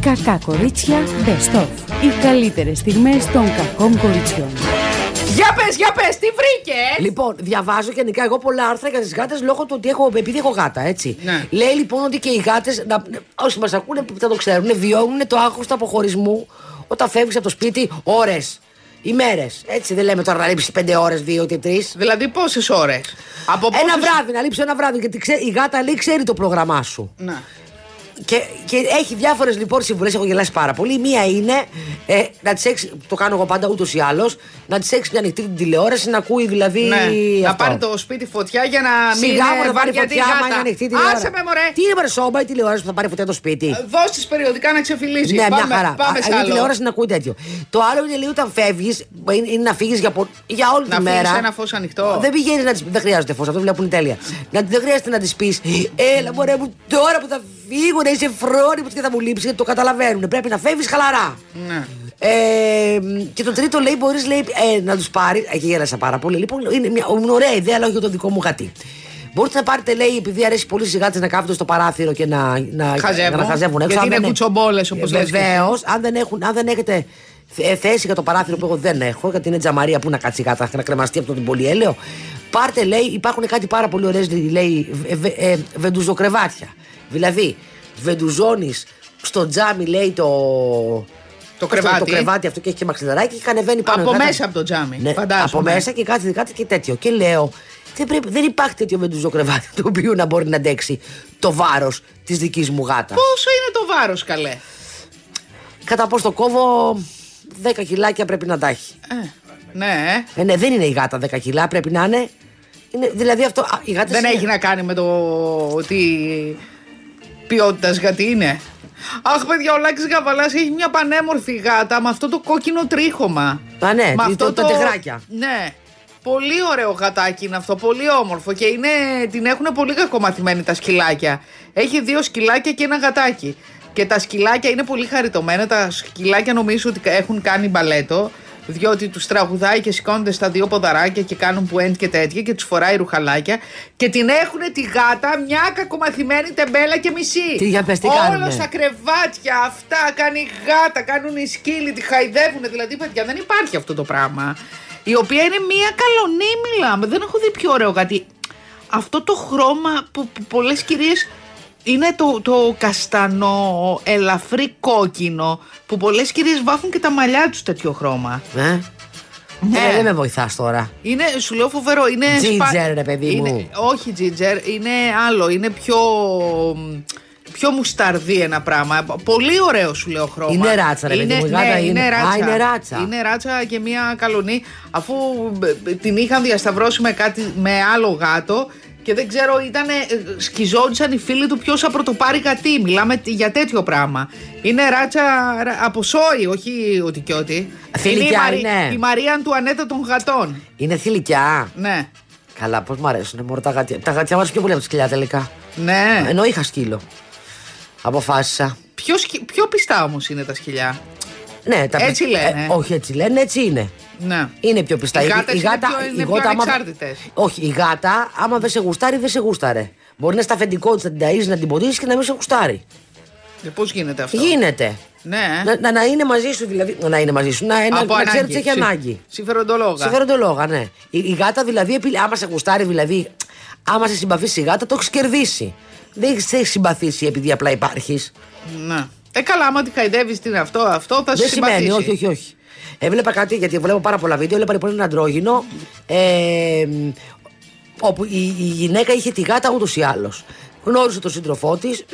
Κακά κορίτσια Best of. Οι καλύτερες στιγμές των κακών κοριτσιών. Για πες, για πες, τι βρήκες! Λοιπόν, διαβάζω γενικά εγώ πολλά άρθρα για τις γάτες λόγω του ότι έχω, επειδή έχω γάτα, έτσι. Ναι. Λέει λοιπόν ότι και οι γάτες, όσοι μας ακούνε που θα το ξέρουν, βιώνουν το άγχος του αποχωρισμού όταν φεύγεις από το σπίτι ώρες. ημέρες. Έτσι δεν λέμε τώρα να λείψεις πέντε ώρες, δύο και τρεις. Δηλαδή πόσες ώρες; Από Ένα πόσες- βράδυ, να λείψεις ένα βράδυ. Γιατί ξέ- η γάτα λέει ξέρει το πρόγραμμά σου. Ναι. Και, και έχει διάφορες λοιπόν συμβουλές, έχω γελάσει πάρα πολύ. Μία είναι ε, να τη έχεις, το κάνω εγώ πάντα ούτως ή άλλως, να τη έχεις μια ανοιχτή την τηλεόραση, να ακούει δηλαδή. Ναι. Να αυτό. πάρει το σπίτι φωτιά για να μην Σιγά μου είναι να πάρει βαριά φωτιά, άμα είναι ανοιχτή τηλεόραση. Άσε με μωρέ. Τι είναι μωρέ σόμπα η τηλεόραση που θα πάρει φωτιά το σπίτι; Δώσ' της περιοδικά να ξεφυλίζει. ναι, πάμε, μια χαρά. Πάμε Α, σε η άλλο. τηλεόραση να ακούει τέτοιο. Το άλλο είναι λίγο όταν φεύγεις, είναι να φύγεις για, πο- για όλη Να τη αφήνεις μέρα. ένα φως ανοιχτό. Δεν πηγαίνεις να της, Δεν χρειάζεται φως, αυτό βλέπουν τέλεια. να, δεν χρειάζεται να τη πεις, Έλα, μωρέ μου, τώρα που θα φύγω να είσαι φρόνιμος και θα μου λείψεις, γιατί το καταλαβαίνουν. Πρέπει να φεύγεις χαλαρά. Ναι. Ε, και το τρίτο λέει: Μπορείς ε, να τους πάρει. Εκεί γέλασα πάρα πολύ. Λοιπόν, είναι μια είναι ωραία ιδέα, αλλά όχι για το δικό μου γατί. Μπορείτε να πάρετε, λέει, επειδή αρέσει πολύ στις γάτες να κάθονται στο παράθυρο και να, να, Χαζεύουν. να χαζεύουν έξω. Γιατί Αν είναι δεν- κουτσομπόλες, όπως λες και εσύ. Βεβαίως, αν, δεν έχουν- αν δεν έχετε θ- θέση για το παράθυρο που εγώ δεν έχω, γιατί είναι τζαμαρία που να κάτσει η γάτα να κρεμαστεί από τον πολυέλαιο. Πάρτε, λέει, υπάρχουν κάτι πάρα πολύ ωραίες, λέει, ε, βε- ε, βεντουζοκρεβάτια. Δηλαδή, βεντουζώνεις στο τζάμι, λέει, το. Το αυτό, κρεβάτι. Το κρεβάτι αυτό και έχει και μαξιλαράκι και ανεβαίνει πάνω. Από κάτω. μέσα από το τζάμι, Ναι, φαντάζομαι. από μέσα και κάτσε κάτω και τέτοιο. Και λέω, δεν, πρέπει, δεν υπάρχει τέτοιο βεντουζό κρεβάτι το οποίο να μπορεί να αντέξει το βάρος της δικής μου γάτας. Πόσο είναι το βάρος, καλέ; Κατά πώς το κόβω, 10 κιλάκια πρέπει να τα έχει. Ε, ναι, ε. Ε, ναι, δεν είναι η γάτα 10 κιλά, πρέπει να είναι. είναι δηλαδή αυτό. α, οι γάτες Δεν είναι- έχει να κάνει με το ότι ποιότητας γατή είναι. Αχ, παιδιά, ο Λάκης Γαβαλάς έχει μια πανέμορφη γάτα με αυτό το κόκκινο τρίχωμα. Α, ναι, με το- τα τεγράκια. Ναι. Πολύ ωραίο γατάκι είναι αυτό, πολύ όμορφο και είναι, την έχουν πολύ κακομαθημένη τα σκυλάκια. Έχει δύο σκυλάκια και ένα γατάκι. Και τα σκυλάκια είναι πολύ χαριτωμένα. Τα σκυλάκια νομίζω ότι έχουν κάνει μπαλέτο. Διότι τους τραγουδάει και σηκώνονται στα δύο ποδαράκια και κάνουν πουέντ και τέτοια και τους φοράει ρουχαλάκια. Και την έχουν τη γάτα μια κακομαθημένη τεμπέλα και μισή. Τι, για πες, τι Όλο κάνουνε; στα κρεβάτια αυτά κάνει γάτα, κάνουν οι σκύλοι, τη χαϊδεύουν. Δηλαδή, παιδιά, δεν υπάρχει αυτό το πράγμα. Η οποία είναι μία καλονή, μιλάμε. Δεν έχω δει πιο ωραίο κάτι. Αυτό το χρώμα που, που πολλές κυρίες είναι το, το καστανό, ελαφρύ κόκκινο, που πολλές κυρίες βάφουν και τα μαλλιά τους τέτοιο χρώμα. Ε; Ναι. Ε, δεν με βοηθάς τώρα. Είναι, σου λέω φοβερό, είναι. Ginger, ρε παιδί μου. είναι, Όχι ginger, είναι άλλο, είναι πιο. Πιο μουσταρδί ένα πράγμα. Πολύ ωραίο σου λέω χρώμα. Είναι ράτσα, ρε παιδί μου, η γάτα ναι, είναι. είναι Α, ράτσα. είναι ράτσα. Είναι ράτσα και μία καλονή. Αφού ε, την είχαν διασταυρώσει με, κάτι, με άλλο γάτο και δεν ξέρω, ήταν, σκιζόντουσαν οι φίλοι του ποιος θα πρωτοπάρει γατί. Μιλάμε τ- για τέτοιο πράγμα. Είναι ράτσα ρα- από σόι, όχι ότι και ότι. Θηλυκιά είναι η, Μαρι- είναι. η Μαρία Αντουανέτα των γατών. Είναι θηλυκιά. Ναι. Καλά, πώς μου αρέσουν μωρέ, τα γάτια. Τα γάτια μου αρέσουν πιο πολύ από τα σκυλιά τελικά. Ναι. Ενώ είχα σκύλο. Αποφάσισα. Πιο, σκι- πιο πιστά όμως είναι τα σκυλιά; Ναι, τα Έτσι πι- λένε. Ε, όχι, έτσι λένε, έτσι είναι. Ναι. Είναι πιο πιστά. Οι γάτες είναι πιο- είναι πιο άμα- ανεξάρτητες. Όχι, η γάτα, άμα δεν σε γουστάρει, δεν σε γούσταρε. Μπορεί να είναι στα αφεντικό τη, να την ταΐζεις, να την ποτίσει και να μην σε γουστάρει. Πώς γίνεται αυτό; Γίνεται. Ναι. Να, να, να είναι μαζί σου, δηλαδή. Να είναι μαζί σου. Να, να, Από να ξέρεις ανάγκη. ότι έχει Συ- ανάγκη. Συμφεροντολόγα. Συμφεροντολόγα, ναι. Η, η γάτα δηλαδή, επι- άμα σε γουστάρει, δηλαδή, άμα σε συμπαθήσει η γάτα, το έχεις κερδίσει. Δεν σε έχεις συμπαθήσει επειδή απλά υπάρχεις. Ναι. Ε, καλά, άμα τη χαϊδεύεις την αυτό, αυτό θα Δεν σε σημαίνει, συμπαθήσει. όχι, όχι, όχι. Έβλεπα κάτι, γιατί βλέπω πάρα πολλά βίντεο, έβλεπα λοιπόν ένα αντρόγινο. Ε, όπου η, η γυναίκα είχε τη γάτα ούτως ή άλλως. Γνώρισε τον σύντροφό της,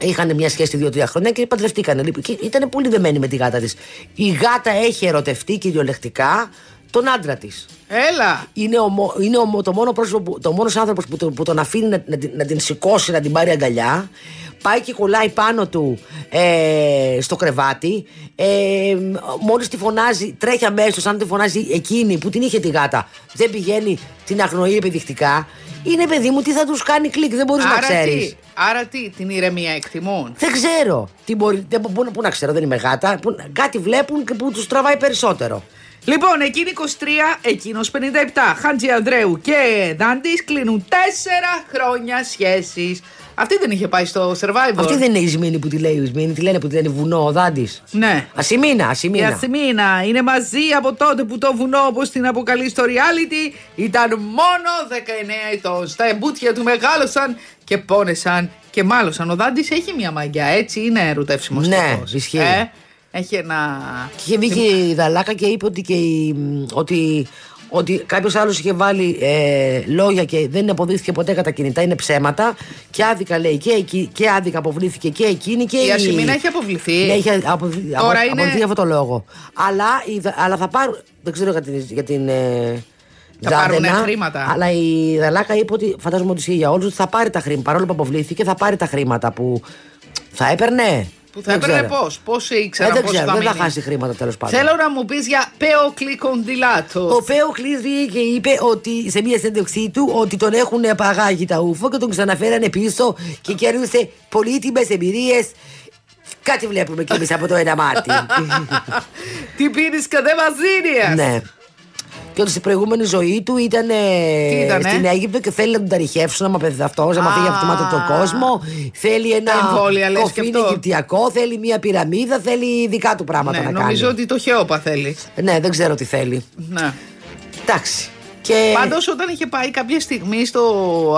είχαν μια σχέση δύο-τρία χρόνια και παντρευτήκανε. Λοιπόν, και Ήταν πολύ δεμένη με τη γάτα της. Η γάτα έχει ερωτευτεί κυριολεκτικά τον άντρα της. Έλα. Είναι, ο, μο- είναι ο, το μόνο πρόσωπο, που- το μόνος άνθρωπος που, τον- που τον αφήνει να, να, την- να την σηκώσει, να την πάρει αγκαλιά. Πάει και κολλάει πάνω του ε, στο κρεβάτι. Ε, μόλις τη φωνάζει, τρέχει αμέσως, αν τη φωνάζει εκείνη που την είχε τη γάτα. Δεν πηγαίνει, την αγνοεί επιδεικτικά. Είναι παιδί μου, τι θα τους κάνει κλικ, δεν μπορείς να Άρα ξέρεις. τι, άρα τι, την ηρεμία εκτιμούν; Δεν ξέρω. Τι μπορεί, δεν, πού, πού να ξέρω, δεν είμαι γάτα. Πού- κάτι βλέπουν και που τους τραβάει περισσότερο. Λοιπόν, εκείνη 23, εκείνος 57. Χάντζη Ανδρέου και Δάντης κλείνουν 4 χρόνια σχέσης. Αυτή δεν είχε πάει στο survivor. Αυτή δεν είναι η Σμήνη που τη λέει η Σμήνη, τη λένε που τη λένε βουνό, ο Δάντης. Ναι. Ασημίνα, Η ασημίνα. Ασημίνα είναι μαζί από τότε που το βουνό, όπως την αποκαλεί στο reality, ήταν μόνο 19 ετών. Στα εμπούτια του μεγάλωσαν και πόνεσαν και μάλωσαν. Ο Δάντης έχει μια μαγιά, έτσι είναι ερωτεύσιμος. Ναι, ισχύει. Ε, έχει ένα. Και είχε βγει και η Δαλάκα και είπε ότι, και η, μ, ότι, ότι κάποιος άλλος είχε βάλει ε, λόγια και δεν αποδείχθηκε ποτέ κατά κινητά. Είναι ψέματα. Και άδικα λέει και, εκεί, και άδικα αποβλήθηκε και εκείνη και Η Ασημίνα έχει αποβληθεί. Ναι, είχε αποβη- Τώρα απο- είναι- αποβληθεί για αυτό το λόγο. Αλλά, η Δα- αλλά θα πάρουν. Δεν ξέρω για την. Για την ε, Θα πάρουνε Τζάντενα, χρήματα. Αλλά η Δαλάκα είπε ότι φαντάζομαι ότι ισχύει για όλους ότι θα πάρει τα χρήματα. Παρόλο που αποβλήθηκε, θα πάρει τα χρήματα που θα έπαιρνε. Που θα Δεν έπαιρνε ξέρω. πώς, πώς Ε, ήξερα δεν πώς ξέρω, θα δεν θα μείνει. χάσει χρήματα τέλος πάντων. Θέλω να μου πεις για Πέο Κλικοντιλάτο. Ο Πέο Κλείδη και είπε ότι σε μια συνέντευξή του ότι τον έχουν απαγάγει τα ούφο και τον ξαναφέρανε πίσω και κέρδισε πολύτιμες εμπειρίες. Κάτι βλέπουμε κι εμείς από το 1 Μάρτι. Τι πίνεις και δεν μας δίνεις. ναι. Και ότι στην προηγούμενη ζωή του ήταν Τι ήτανε; στην Αίγυπτο και θέλει να τον ταριχεύσουν άμα παιδί αυτός, άμα Α. φύγει από το μάτι τον κόσμο. Θέλει ένα Τα εμβόλια, λες και κοφίνι αυτό. Αιγυπτιακό, θέλει μια πυραμίδα, θέλει δικά του πράγματα Ναι, να νομίζω κάνει. ότι το Χέοπα θέλει. Ναι, δεν ξέρω τι θέλει. Ναι. Εντάξει. Και... Πάντως, όταν είχε πάει κάποια στιγμή στο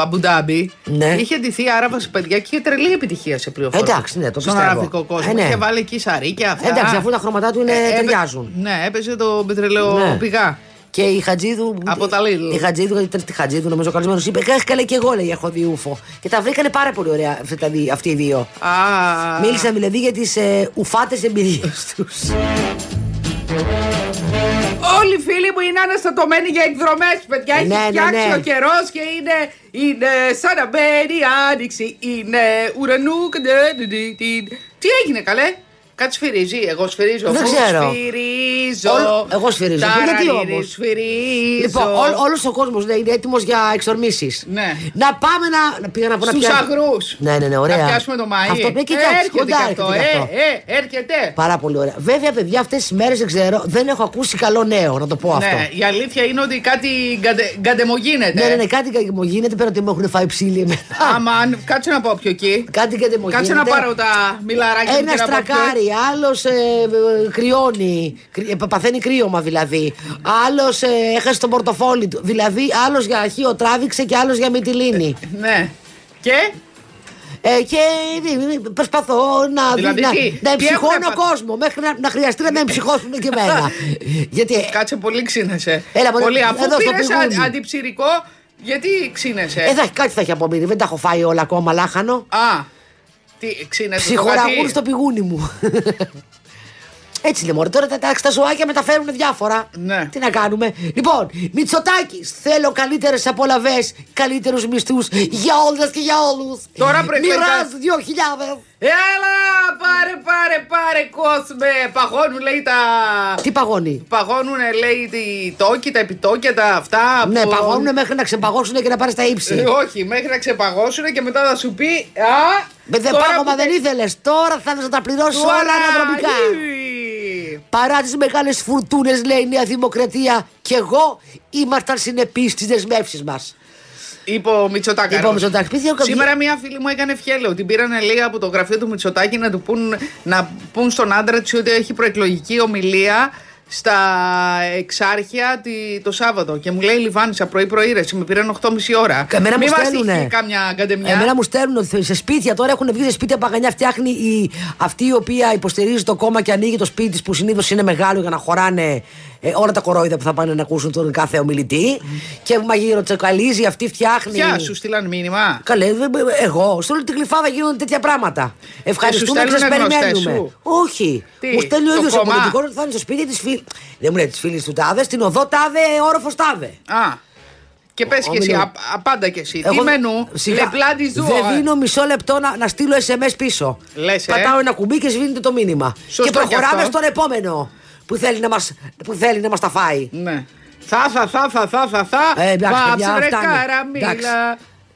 Αμπουντάμπι, Ναι. είχε ντυθεί Άραβας σε παιδιά και είχε τρελή επιτυχία σε πληροφορία. Εντάξει, ναι, το Στον πιστεύω. αραβικό κόσμο. Ε, ναι. Είχε βάλει εκεί σαρίκια. Αυτά. Εντάξει, αφού τα χρώματά του είναι, Ε, έπαι- ταιριάζουν. Ναι, έπαιζε το πετρελαίο Ναι. Πηγά. Και η Χατζίδου. Από τα Lidl. Η Χατζίδου, ήταν στη Χατζίδου, νομίζω, ο καλεσμένος είπε: Έχει καλέ και εγώ, λέει, έχω δει ούφο. Και τα βρήκανε πάρα πολύ ωραία αυτά τα δι- αυτοί οι δύο. Α, Μίλησαν δηλαδή για τις ε, ουφάτες εμπειρίες τους. Όλοι οι φίλοι μου είναι αναστατωμένοι για εκδρομές, παιδιά. Έχει Ναι, ναι, φτιάξει ναι. ο καιρός και είναι, είναι σαν να μπαίνει η άνοιξη. Είναι ουρανού. κντε- Τι έγινε, καλέ; Κάτι σφυρίζει. Εγώ σφυρίζω. Δεν Αφού ξέρω. Σφυρίζω. Όλο- εγώ σφυρίζω. Ταραρίρι, Γιατί όμως; Σφυρίζω. Λοιπόν, όλος ο κόσμος είναι έτοιμος για εξορμήσεις. Ναι. Να πάμε να. να πήγα να πω να Στους πιάσω- αγρούς. Ναι, ναι, ναι, ωραία. Να πιάσουμε το Μάη. Αυτό πρέπει και Ε, κάτι. έρχεται Κοντά και έρχεται αυτό. και αυτό. Ε, ε, έρχεται. Πάρα πολύ ωραία. Βέβαια, παιδιά, αυτές τις μέρες δεν ξέρω, δεν έχω ακούσει καλό νέο, να το πω αυτό. Ναι, η αλήθεια είναι ότι κάτι γκαντε- γκαντεμογίνεται. Ναι, ναι, ναι, κάτι μου γίνεται πέρα ότι μου έχουν φάει ψήλοι εμένα. Αμάν, κάτσε να πω πιο εκεί. Κάτι και δεν μου Κάτσε να πάρω τα μιλαράκια μου Ένα και να πω πιο- στρακάρι, άλλος κρυώνει, κρυ- ε, παθαίνει κρύωμα δηλαδή. Άλλος έχασε το πορτοφόλι του. Δηλαδή, άλλος για χείο τράβηξε και άλλος για μυτιλίνη. Ναι. Και; Ε, και ε, προσπαθώ να, Δηλαδή να, τι, να τι εμψυχώνω έχουνε πα- κόσμο μέχρι να, να χρειαστεί να με εμψυχώσουν και εμένα. Γιατί ε, κάτσε πολύ ξύνεσαι. Έλα, μωρέ, πολύ, αφού εδώ στο πήρες πηγούνι. αντιψυρικό, γιατί ξύνεσαι; ε, θα, κάτι θα έχει απομείνει. Δεν τα έχω φάει όλα ακόμα λάχανο. Α, τι ξύνεσαι. το Ψυχοραγούν κάτι; στο πηγούνι μου. Έτσι λέμε, μωρέ. Τώρα τα, τα, τα ζωάκια μεταφέρουν διάφορα. Ναι. Τι να κάνουμε; Λοιπόν, Μητσοτάκης, θέλω καλύτερες απολαυές, καλύτερους μισθούς για όλες και για όλους. Τώρα προεκλογικά- Μοιράζ 2000. Έλα, πάρε, πάρε, πάρε, κόσμε. Παγώνουν, λέει τα. Τι παγώνει; Παγώνουν, λέει, τη τόκη, τα επιτόκια, τα αυτά. Ναι, που- παγώνουν μέχρι να ξεπαγώσουν και να πάρεις τα ύψη. Ε, όχι, μέχρι να ξεπαγώσουν και μετά θα σου πει. Α, Με δεν τώρα πάγωμα που δεν τε- ήθελες. Τώρα θα να τα πληρώσεις Τώρα, όλα αναδρομικά. ι. Παρά τι μεγάλες φουρτούνες, λέει η Νέα Δημοκρατία, και εγώ ήμασταν συνεπείς στις δεσμεύσεις μας. Είπε ο Μητσοτάκη. Είπε ο Μητσοτάκης. Παιδιά, ο- Σήμερα μια φίλη μου έκανε φιέλο. Την πήραν λέει από το γραφείο του Μητσοτάκη να του πούν, να πούν στον άντρα της ότι έχει προεκλογική ομιλία στα εξάρχεια τη- το Σάββατο. Και μου λέει Λιβάνισα πρωί-πρωί, ρε, με πήραν 8.30 ώρα. Εμένα μου Μη μας στέλνουνε. τύχει κάμια καντεμιά. Εμένα μου στέλνουν ότι σε σπίτια τώρα έχουν βγει σε σπίτια παγανιά. Φτιάχνει η, αυτή η οποία υποστηρίζει το κόμμα και ανοίγει το σπίτι της που συνήθως είναι μεγάλο για να χωράνε ε, όλα τα κορόιδα που θα πάνε να ακούσουν τον κάθε ομιλητή. Και μαγειροτσεκαλίζει, αυτή φτιάχνει. Ποια σου στείλαν μήνυμα; Καλέ, δεν- εγώ. Σε όλη την κλειφάδα γίνονται τέτοια πράγματα. Ευχαριστούμε και σα στέλνουνε γνωστές περιμένουμε. σου; Όχι. Τι, μου στέλνει ο το ίδιος ο κόμμα; πολιτικός θα είναι στο σπίτι της φίλη. Δεν μου λέει της φίλης του τάδε, στην οδό τάδε, όροφος τάδε. Α. Και πες και εσύ, Ομιλώ. α- απάντα και εσύ. Τι Εγώ- μενού, σιγά, λεπλάντι ζώα. Δεν δίνω μισό λεπτό να, να στείλω SMS πίσω. Λες, ε. Πατάω ένα κουμπί και σβήνεται το μήνυμα. Σωστό και κι προχωράμε αυτό. στον επόμενο που θέλει να μας, που θέλει να μας τα φάει. Ναι. Θα, θα, θα, θα, θα, θα, θα. Ε, εντάξει, παιδιά, Βάψε, βρε φτάνει. καραμίλα. Εντάξει.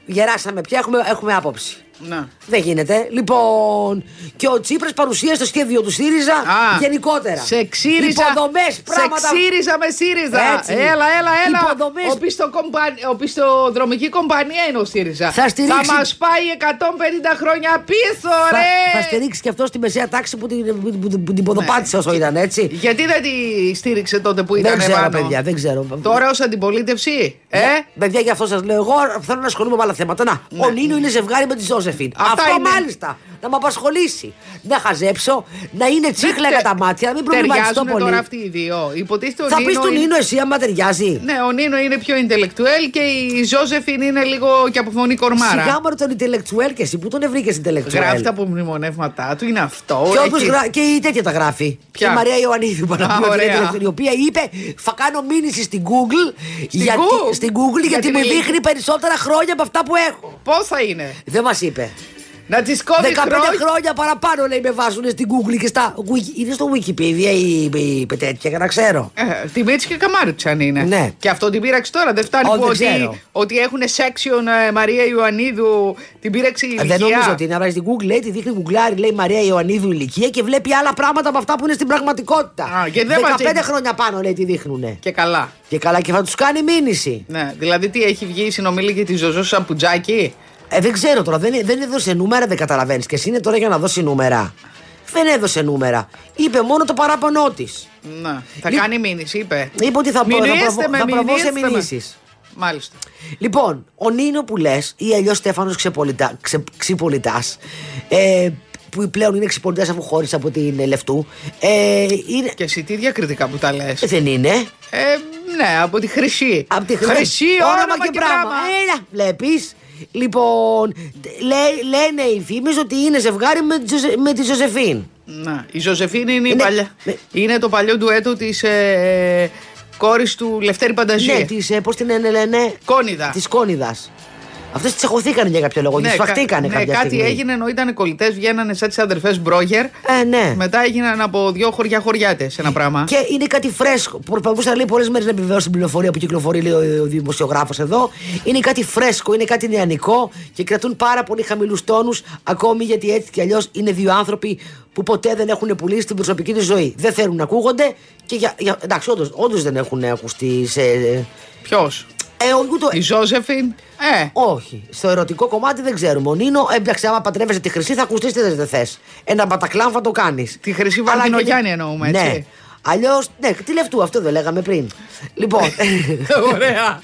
Γεράσαμε πια, έχουμε, έχουμε άποψη. Να. Δεν γίνεται. Λοιπόν, και ο Τσίπρας παρουσίασε το σχέδιο του ΣΥΡΙΖΑ Α, γενικότερα. Σε ξύριζα. Υποδομές, πράγματα. Σε ξύριζα με ΣΥΡΙΖΑ. Έτσι. Έλα, έλα, έλα. Υποδομές. Ο, πιστοκομπα- ο πιστοδρομική κομπανία είναι ο ΣΥΡΙΖΑ. Θα στηρίξει- μας πάει 150 χρόνια πίσω, Θα, ρε. θα στηρίξει και αυτός στη μεσαία τάξη που την, που, που- που την ποδοπάτησε όσο ήταν, έτσι. Γιατί δεν τη στήριξε τότε που ήταν Δεν ξέρω, πάνω. παιδιά, δεν ξέρω. Τώρα ως αντιπολίτευση, ε; Παιδιά, γι' αυτό σας λέω. Εγώ θέλω να ασχολούμαι με άλλα θέματα. Να, ο Νίνο είναι ζευγάρι με τη Ζώσεφιν. Ναι. Αυτά αυτό είναι. μάλιστα να με απασχολήσει. Να χαζέψω, να είναι τσίχλα για τα μάτια, να μην προβληματιστώ Ταιριάζουν πολύ. τώρα αυτοί οι δύο. Υποτίθεται ο Θα πεις Νίνο του είναι- Νίνο εσύ, άμα ταιριάζει. Ναι, ο Νίνο είναι πιο intellectual και η Ζώζεφιν είναι λίγο και από φωνή κορμάρα. Σιγά μου τον intellectual και εσύ, πού τον βρήκε intellectual; Γράφει τα από μνημονεύματά του, είναι αυτό. Και, όντως έχει- γρα... και η τέτοια τα γράφει. Ποια; Και η Μαρία Ιωαννίδη που Α, αναπληρώτρια ωραία. ελεύθερη, η οποία είπε θα κάνω μήνυση στην Google, γιατί, Google? στην Google Για γιατί την με ηλικία. δείχνει περισσότερα χρόνια από αυτά που έχω. Πώς θα είναι; Δεν μας είπε. Να τη κόβεις 15 χρόνια. χρόνια. παραπάνω λέει με βάζουν στην Google και στα. Wiki- Είναι στο Wikipedia η, η πετέτια για να ξέρω. Ε, τη Μίτση και Καμάριτσαν είναι. Ναι. Και αυτό την πείραξε τώρα. Δεν φτάνει Ω, που δεν ότι, ξέρω. ότι έχουν section ε, Μαρία Ιωαννίδου την πείραξε η Ε, ηλικία. Δεν νομίζω ότι είναι. Αλλά στην Google λέει, τη δείχνει γκουγκλάρι, λέει Μαρία Ιωαννίδου ηλικία και βλέπει άλλα πράγματα από αυτά που είναι στην πραγματικότητα. Α, και δεν 15 μας δείχνει. χρόνια πάνω λέει τη δείχνουνε. Και καλά. Και καλά και θα τους κάνει μήνυση. Ναι, δηλαδή τι έχει βγει η συνομιλή τη Ζωζό Σαμπουτζάκη; Ε, δεν ξέρω τώρα, δεν, δεν έδωσε νούμερα, δεν καταλαβαίνεις. Και εσύ είναι τώρα για να δώσει νούμερα. Δεν έδωσε νούμερα. Είπε μόνο το παράπονό της. Ναι. Θα Λι- κάνει μήνυση, είπε. Είπε ότι θα, προ- θα, Μηνύεστε προβώ- με, θα προβώ σε μηνύεστε με. μηνύσεις. Μάλιστα. Λοιπόν, ο Νίνο που λες, ή αλλιώς Στέφανος Ξυπολιτά, ε, που πλέον είναι ξυπολιτά αφού χώρισε από την ε, Λευτού, ε, είναι, Και εσύ τι διακριτικά που τα λες. ε, δεν είναι. Ε, ναι, από τη χρυσή. Από τη χρυσή όνομα, και πράγμα. Έλα, βλέπεις. Λοιπόν, λέ- λένε οι φήμες ότι είναι ζευγάρι με, τη Ζωζε- με τη Ζωζεφίν. Να, η Ζωζεφίνη είναι, η Είναι- παλιά. ναι. είναι το παλιό ντουέτο της ε, κόρης του Λευτέρη Πανταζή. Ναι, της. Πώς την λένε, λένε; Κόνιδα. Της Κόνιδας. Αυτές τσακωθήκανε για κάποιο λόγο. Ναι, κα- σφαχτήκανε ναι, κάποια κάτι στιγμή. έγινε ενώ ήταν κολλητές, βγαίνανε σαν τις αδερφές Μπρόγιερ. Ε, ναι. Μετά έγιναν από δύο χωριά χωριάτες ένα πράγμα. Και είναι κάτι φρέσκο. Προσπαθούσα να λέει πολλές μέρες να επιβεβαιώσει την πληροφορία που κυκλοφορεί, λέει ο, ο δημοσιογράφος εδώ. Είναι κάτι φρέσκο, είναι κάτι νεανικό και κρατούν πάρα πολύ χαμηλούς τόνους, ακόμη γιατί έτσι κι αλλιώς είναι δύο άνθρωποι που ποτέ δεν έχουν πουλήσει την προσωπική τους ζωή. Δεν θέλουν να ακούγονται και για. για εντάξει, όντως δεν έχουν ακουστεί σε. Ποιος; Ε, ο- ούτε, Η Ζώζεφιν. Ε, όχι. Στο ερωτικό κομμάτι δεν ξέρουμε. Ο Νίνο, ε, εντάξει, άμα παντρεύεσαι τη χρυσή θα ακουστείς τι δεν θες. Ένα μπατακλάν θα το κάνεις. Τη Χρυσή Βαρδινογιάννη εννοούμε, έτσι. Ναι. Αλλιώς, ναι, τι λεφτού, αυτό δεν λέγαμε πριν. Λοιπόν. Ωραία.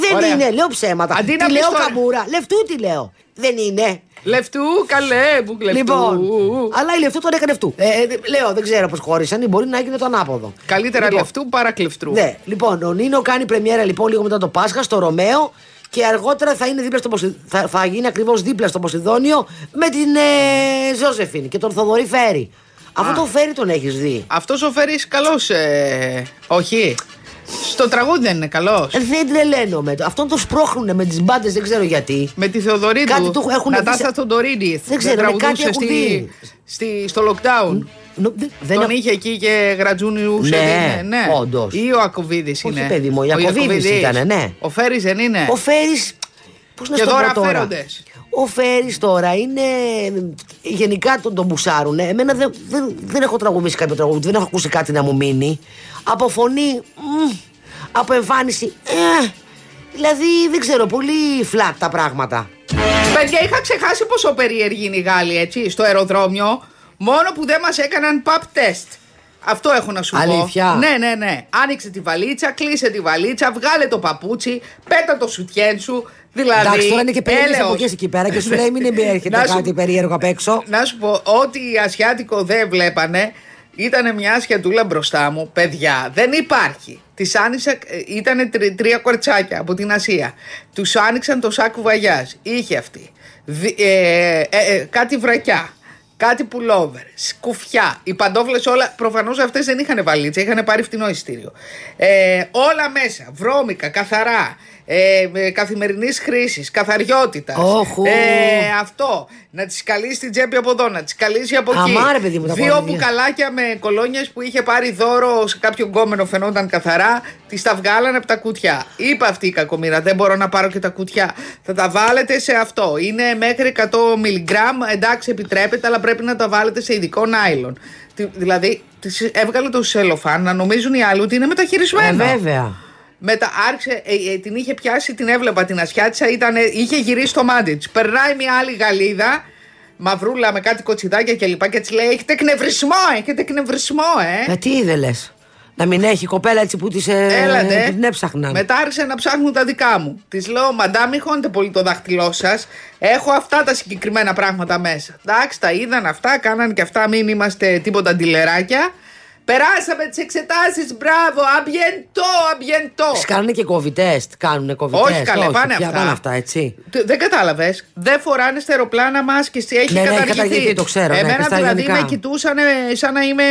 δεν Ωραία. είναι, λέω ψέματα. Αντί τι να πεις λέω τώρα- καμπούρα. Λεφτού τι λέω. Δεν είναι. Λεφτού, καλέ, που λεφτού. Λοιπόν, αλλά η λεφτού τον έκανε λεφτού. Ε, ε, λέω, δεν ξέρω πώς χώρισαν, ή μπορεί να έγινε το ανάποδο. Καλύτερα Λοιπόν, λεφτού παρά κλεφτρού. Ναι, λοιπόν, ο Νίνο κάνει πρεμιέρα λοιπόν λίγο μετά το Πάσχα στο Ρωμαίο και αργότερα θα, είναι δίπλα στο Ποσι... θα, θα γίνει ακριβώς δίπλα στο Ποσειδόνιο με την ε, Ζώσεφιν και τον Θοδωρή Φέρι. Αυτό το Φέρι τον έχεις δει. Αυτός ο Φέρι καλός. Ε, όχι. Στο τραγούδι δεν είναι καλός. Ε, δεν τρελαίνομαι. Αυτόν τον σπρώχνουνε με τις μπάντες, δεν ξέρω γιατί. Με τη Θεοδωρίδου. Κάτι του έχουν Νατάστα δει- Θοντορίδη. Δεν ξέρω, με κάτι έχουν δει. στη, στο lockdown. Νο- δεν- δεν Τον α- είχε εκεί και γρατζούνιουσε. Ναι, είναι, ναι. όντως. Ή ο Ακοβίδη Όχι, είναι. παιδί μου, ο Ιακωβίδης ήτανε, ναι. Ο Φέρι δεν είναι. Ο Φέρι. Πώς να Και στο πω δώρα τώρα; φέροντες. Ο Φέρι τώρα είναι. Γενικά τον, τον μπουσάρουνε. Εμένα δεν, δεν, δεν έχω τραγουδίσει κάποιο τραγούδι, δεν έχω ακούσει κάτι να μου μείνει. Από φωνή. μμ, από εμφάνιση. Ε, δηλαδή δεν ξέρω, πολύ φλατ τα πράγματα. Παιδιά, είχα ξεχάσει πόσο περίεργοι είναι οι Γάλλοι, έτσι, στο αεροδρόμιο. Μόνο που δεν μας έκαναν pap test. Αυτό έχω να σου Αλήθεια; πω. Ναι, ναι, ναι. Άνοιξε τη βαλίτσα, κλείσε τη βαλίτσα, βγάλε το παπούτσι, πέτα το σουτιέν σου. Δηλαδή. Εντάξει, τώρα είναι και περίεργες έλεος. εποχές εκεί πέρα και σου λέει μην έρχεται Να σου- κάτι περίεργο απ' έξω. Να σου πω, ό,τι ασιάτικο δεν βλέπανε, ήταν μια ασιατούλα μπροστά μου. Παιδιά, δεν υπάρχει. Τη άνοιξα, ήταν τρία κορτσάκια από την Ασία. Τους άνοιξαν το σάκου βαγιά. Είχε αυτή. Δι- ε, ε, ε, κάτι βρακιά. Κάτι πουλόβερ, σκουφιά, οι παντόφλες όλα. Προφανώς αυτές δεν είχαν βαλίτσα, είχαν πάρει φτηνό ειστήριο. Ε, όλα μέσα, βρώμικα, καθαρά. Ε, καθημερινής χρήσης, καθαριότητας. Όχου. Ε, αυτό. Να τη καλείς στην τσέπη από εδώ, να τη καλήσει από εκεί. Αμά, ρε, παιδί μου, τα Δύο κορίτσια. μπουκαλάκια με κολόνιες που είχε πάρει δώρο σε κάποιο γκόμενο, φαινόταν καθαρά. Τη τα βγάλανε από τα κουτιά. Είπα αυτή η κακομήρα, δεν μπορώ να πάρω και τα κουτιά. Θα τα βάλετε σε αυτό. Είναι μέχρι 100 μιλιγκράμμ, εντάξει, επιτρέπεται, αλλά πρέπει να τα βάλετε σε ειδικό νάιλον. Τι- Δηλαδή, της έβγαλε το σελοφάν να νομίζουν οι άλλοι ότι είναι Ε, μεταχειρισμένο. βέβαια. Μετά άρχισε, ε, ε, την είχε πιάσει, την έβλεπα την ασιάτισα, ήταν, είχε γυρίσει το μάτι της. Περνάει μια άλλη γαλίδα, μαυρούλα με κάτι κοτσιδάκια κλπ. Και της λέει: Έχετε εκνευρισμό, έχετε εκνευρισμό, ε. Ε, τι είδε λες. Να μην έχει κοπέλα έτσι που της ε, Έλατε. που την έψαχναν. Μετά άρχισε να ψάχνουν τα δικά μου. Της λέω: Μαντά, μην χώνετε πολύ το δάχτυλό σας. Έχω αυτά τα συγκεκριμένα πράγματα μέσα. Εντάξει, τα είδαν αυτά, κάναν και αυτά, μην είμαστε τίποτα ντιλεράκια. Περάσαμε τις εξετάσεις, μπράβο, αμπιεντό, αμπιεντό. Τις κάνουν και COVID test. Κάνουνε COVID Όχι, test. καλέ, πάνε πια αυτά. πάνε αυτά, έτσι. Τε- Δεν κατάλαβες. Δεν φοράνε στα αεροπλάνα μάσκες και έχει Ναι, ναι, έχει καταργηθεί. καταργηθεί, το ξέρω, ναι, Εμένα και στα δηλαδή ελληνικά. με κοιτούσαν σαν να είμαι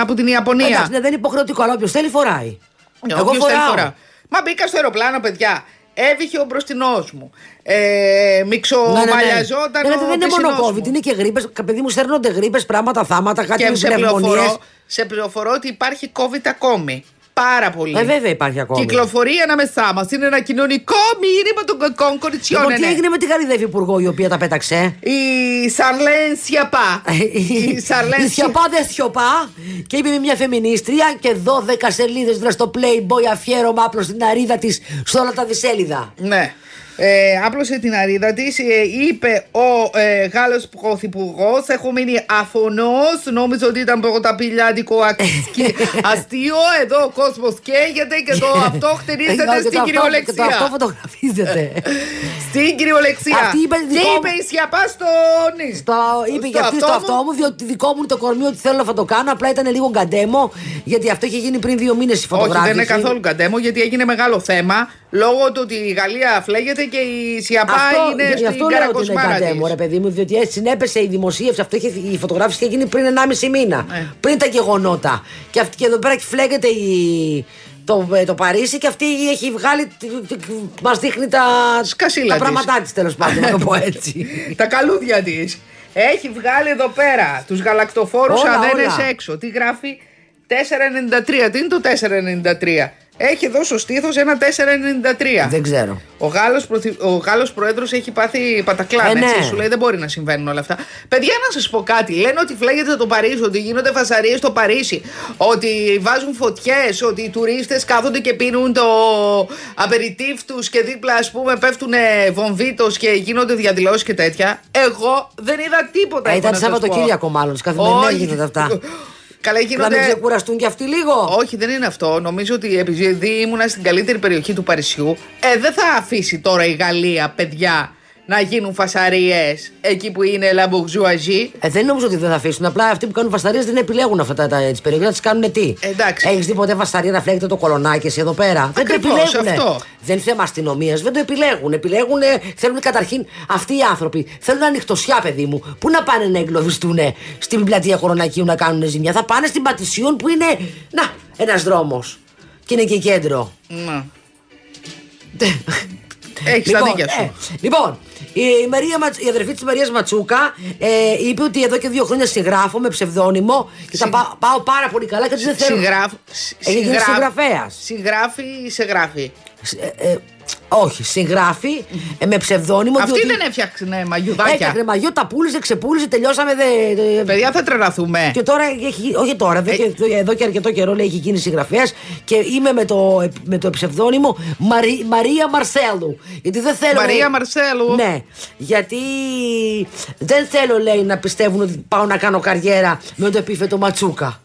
από την Ιαπωνία. Εντάξει, ναι, δεν είναι υποχρεωτικό, αλλά όποιος θέλει φοράει. Ναι, Εγώ όποιος θέλει φοράω. φορά. Μα μπήκα στο αεροπλάνο, παιδιά. Έβηχε ο μπροστινός μου. Ε, μιξομαλιαζόταν Ναι, ναι, ο δεν είναι μόνο πισινός COVID, μου. είναι και γρήπες. Παιδί μου στέλνονται γρήπες, πράγματα, θάματα, κάτι Και σε πνευμονίες. πληροφορώ, σε πληροφορώ ότι υπάρχει COVID ακόμη. Πάρα πολύ. Ε, βέβαια υπάρχει ακόμη. Κυκλοφορεί ανάμεσά μας. Είναι ένα κοινωνικό μήνυμα των κακών κοριτσιών. Λοιπόν, ναι, τι ναι. έγινε με τη γαρίδα υφυπουργό η οποία τα πέταξε; Η Σαρλέν Σιαπά. Η Σαρλέν Η σιωπά δεν σιωπά και είπε με μια φεμινίστρια και 12 σελίδες δρα στο Playboy αφιέρωμα απλώς στην αρίδα της σε όλα τα δισέλιδα. Ναι. Ε, άπλωσε την αρίδα της. είπε ο ε, Γάλλος Πρωθυπουργός: Έχω μείνει αφωνός. Νόμιζα ότι ήταν πρωταπηλιάτικο ασκ- αστείο. Εδώ ο κόσμος καίγεται και το αυτό Ε, χτενίζεται και το στην αυτό- Και το αυτό κυριολεξία. φωτογραφίζεται. Στην κυριολεξία. Αυτή είπε Τι δικό μου- είπε η Σιαπά στο νη. Το είπε για αυτή στο αυτό μου, διότι δικό μου είναι το κορμί ότι θέλω να θα το κάνω. Απλά ήταν λίγο γκαντέμο, γιατί αυτό είχε γίνει πριν δύο μήνες η Όχι, φωτογράφηση. δεν είναι καθόλου καντέμο γιατί έγινε μεγάλο θέμα λόγω του ότι η Γαλλία φλέγεται και η Σιαπά Αυτό, είναι γι' στην αυτό λέω ότι είναι καρακοσμάρα γκαντέμο, ρε της. παιδί μου, διότι έτσι συνέπεσε η δημοσίευση. Αυτό είχε, η φωτογράφηση είχε γίνει πριν 1,5 μήνα. Ναι. Πριν τα γεγονότα. Και, αυτή, και εδώ πέρα φλέγεται η, το, ε, το Παρίσι και αυτή έχει βγάλει. Μας δείχνει τα, Σκασίλα τα της. πράγματά της τέλος πάντων, να το πω έτσι. τα καλούδια της. Έχει βγάλει εδώ πέρα τους γαλακτοφόρους Όλα, αδένε όλα. έξω. Τι γράφει; 493. Τι είναι το 493. Έχει εδώ στο στήθος ένα 493. δεν ξέρω. Ο Γάλλος, πρωθυ... ο Γάλλος Πρόεδρος έχει πάθει πατακλάν, Ε, ναι. έτσι, σου λέει δεν μπορεί να συμβαίνουν όλα αυτά. Παιδιά να σας πω κάτι, λένε ότι φλέγεται το Παρίσι, ότι γίνονται φασαρίες στο Παρίσι, ότι βάζουν φωτιές, ότι οι τουρίστες κάθονται και πίνουν το απεριτίφ τους και δίπλα ας πούμε πέφτουν βομβίτος και γίνονται διαδηλώσεις και τέτοια. Εγώ δεν είδα τίποτα. Ε, έχω ήταν να σας πω. Σαββατοκύριακο μάλλον, στις καθημερινές Όχι. γίνονται αυτά. Καλά Να γίνονται... μην ξεκουραστούν κι αυτοί λίγο. Όχι, δεν είναι αυτό. Νομίζω ότι επειδή ήμουνα στην καλύτερη περιοχή του Παρισιού, ε, δεν θα αφήσει τώρα η Γαλλία, παιδιά, να γίνουν φασαρίε εκεί που είναι la bourgeoisie. Ε, δεν νομίζω ότι δεν θα αφήσουν. Απλά αυτοί που κάνουν φασταρίε δεν επιλέγουν αυτά τα, τα, τις περιοχές, να τις κάνουν τι. Εντάξει. Έχεις δει ποτέ φασταρία να φλέγεται το κολονάκι εσύ εδώ πέρα; δεν το Ακριβώς, επιλέγουν. αυτό. Δεν είναι θέμα αστυνομίας, δεν το επιλέγουν. Επιλέγουν, θέλουν καταρχήν αυτοί οι άνθρωποι. Θέλουν ανοιχτοσιά, παιδί μου. Πού να πάνε να εγκλωβιστούν στην πλατεία Κορονακίου να κάνουν ζημιά; Θα πάνε στην Πατησιόν που είναι. Να, ένας δρόμος. Και είναι και κέντρο. Να. Έχεις τα δίκια σου. ε, λοιπόν, η, Μαρία, Ματ- η αδερφή της Μαρίας Ματσούκα ε, είπε ότι εδώ και δύο χρόνια συγγράφω με ψευδόνυμο και θα Συ- πά- πάω πάρα πολύ καλά και ότι δεν θέλω. Συγγράφ... Έχει γίνει συγγραφέας. Συγγράφει ή σε γράφει; Ε, ε, όχι, συγγράφει ε, με ψευδόνυμο. Αυτή διότι δεν έφτιαξε μαγιουδάκια. Έφτιαχνε μαγιό, τα πούλησε, ξεπούλησε, τελειώσαμε. Δε, δε- Παιδιά θα τρελαθούμε. και τώρα έχει, όχι τώρα, εδώ, Ε. και, εδώ και αρκετό καιρό λέει έχει γίνει συγγραφέας και είμαι με το, με το ψευδόνυμο Μαρι- Μαρία Μαρσέλου. Γιατί δεν θέλω. Μαρία λέει- Μαρσέλου. Ναι, γιατί δεν θέλω λέει να πιστεύουν ότι πάω να κάνω καριέρα με το επίθετο Ματσούκα.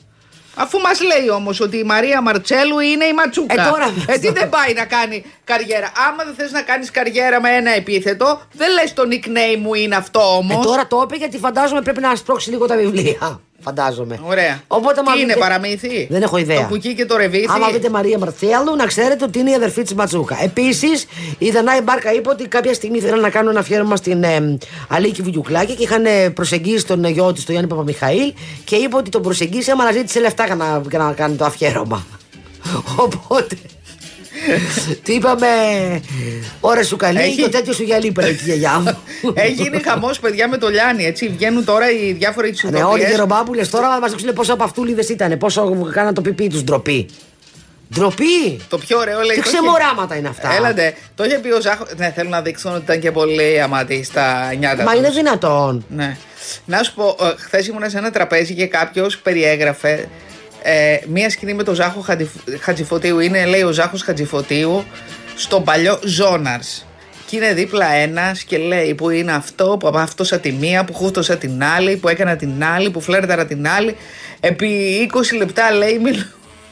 Αφού μας λέει όμως ότι η Μαρία Μαρτσέλου είναι η Ματσούκα. Ε, τώρα- ε, τι δεν πάει να κάνει καριέρα. Άμα δεν θες να κάνεις καριέρα με ένα επίθετο, δεν λες το nickname μου είναι αυτό όμως. Ε, τώρα το είπε γιατί φαντάζομαι πρέπει να σπρώξει λίγο τα βιβλία. Φαντάζομαι. Ωραία. Οπότε, Τι μα είναι, δείτε- παραμύθι; Δεν έχω ιδέα. Το κουκί και το ρεβίθι. Άμα δείτε Μαρία Μαρτσέλου, να ξέρετε ότι είναι η αδερφή της Ματσούκα. Επίσης, η Δανάη Μπάρκα είπε ότι κάποια στιγμή θέλουν να κάνουν ένα αφιέρωμα στην ε, Αλίκη Βουγιουκλάκη και είχαν ε, προσεγγίσει τον γιο της, τον Γιάννη Παπαμιχαήλ, και είπε ότι τον προσεγγίσει, άμα να ζήτησε λεφτά για να, για να κάνει το αφιέρωμα. Οπότε. Τι είπαμε, ώρα σου καλή Έχει- και ο τέτοιο σου γυαλί πρέπει τη γιαγιά μου. Έχει γίνει χαμός, παιδιά, με το Λιάνι. Έτσι. Βγαίνουν τώρα οι διάφοροι Ναι, όλοι οι τσιντοπλίε. γερομπάμπουλε τώρα μας δείξουν πόσο από αυτούλιδε ήταν, πόσο κάναν το πιπί τους ντροπή. Ντροπή! Το πιο ωραίο λέει. Τι το είχε- ξεμοράματα είναι αυτά. Έλατε, το είχε πει ο Ζάχο. Ναι, θέλω να δείξουν ότι ήταν και πολύ αματή στα νιάτα. Μα τους. είναι δυνατόν. Ναι. Να σου πω, χθες ήμουν σε ένα τραπέζι και κάποιος περιέγραφε ε, μία σκηνή με τον Ζάχο Χατζη- Χατζηφωτίου. Είναι, λέει, ο Ζάχος Χατζηφωτίου στον παλιό Ζώναρς. Και είναι δίπλα ένας και λέει που είναι αυτό, που απάφτωσα τη μία, που χούφτωσα την άλλη, που έκανα την άλλη, που φλέρταρα την άλλη. Επί 20 λεπτά λέει μιλ,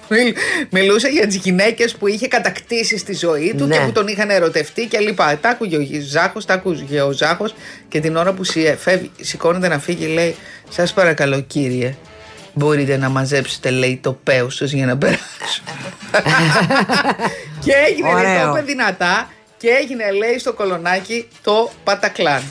μιλ- μιλούσε για τις γυναίκες που είχε κατακτήσει στη ζωή του Ναι. και που τον είχαν ερωτευτεί και λοιπά. Τα άκουγε ο Ζάχος, τα άκουγε ο Ζάχος και την ώρα που σι- φεύγει, σηκώνεται να φύγει λέει: Σας παρακαλώ κύριε, μπορείτε να μαζέψετε λέει το πέος σας για να περάσω. και έγινε, λέει, Ωραίο. το είπε δυνατά και έγινε λέει στο κολονάκι το Πατακλάν.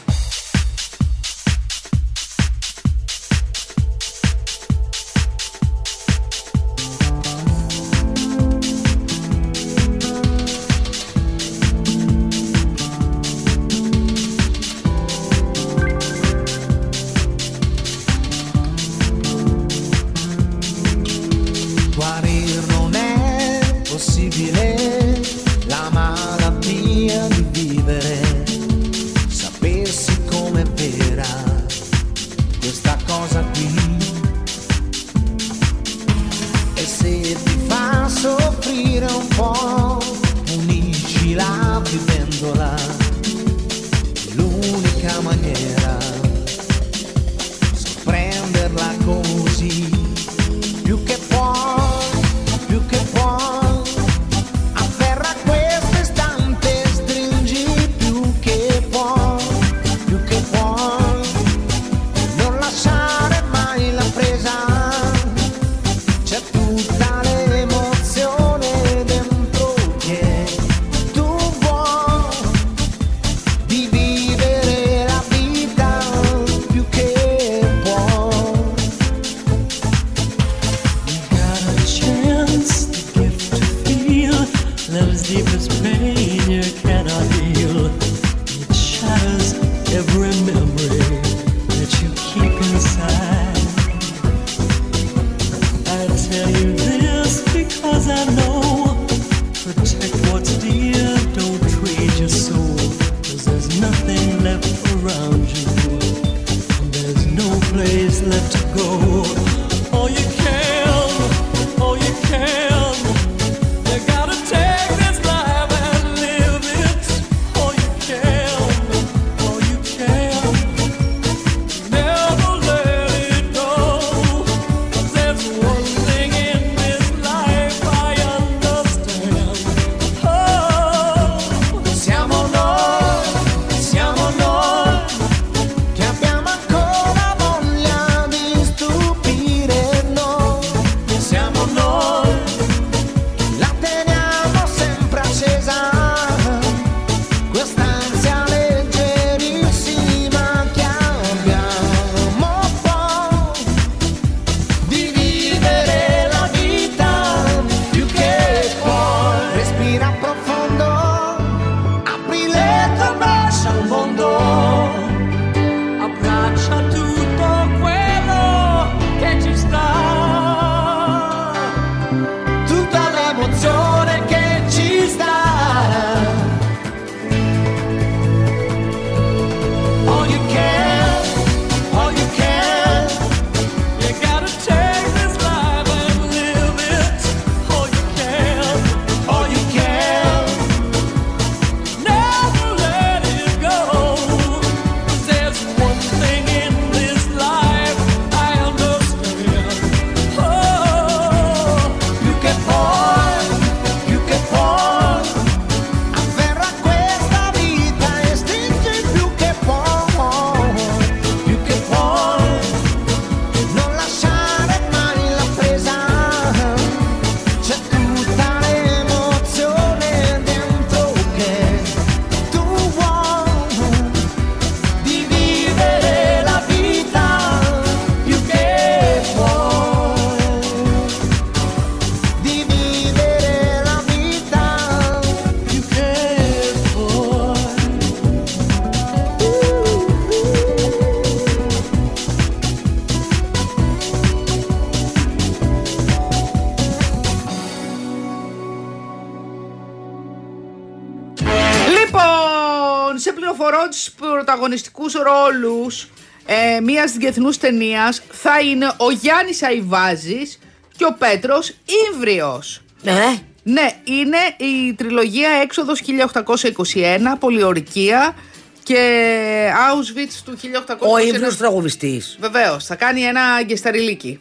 Πρώτους πρωταγωνιστικούς ρόλους ε, μιας διεθνούς ταινίας θα είναι ο Γιάννης Αϊβάζης και ο Πέτρος Ήμβριος. Ναι. Ναι, είναι η τριλογία Έξοδος 1821, Πολιορκία και Auschwitz του 1821. Ο ύμνο τραγουδιστής. Βεβαίως, θα κάνει ένα γκεσταριλίκι.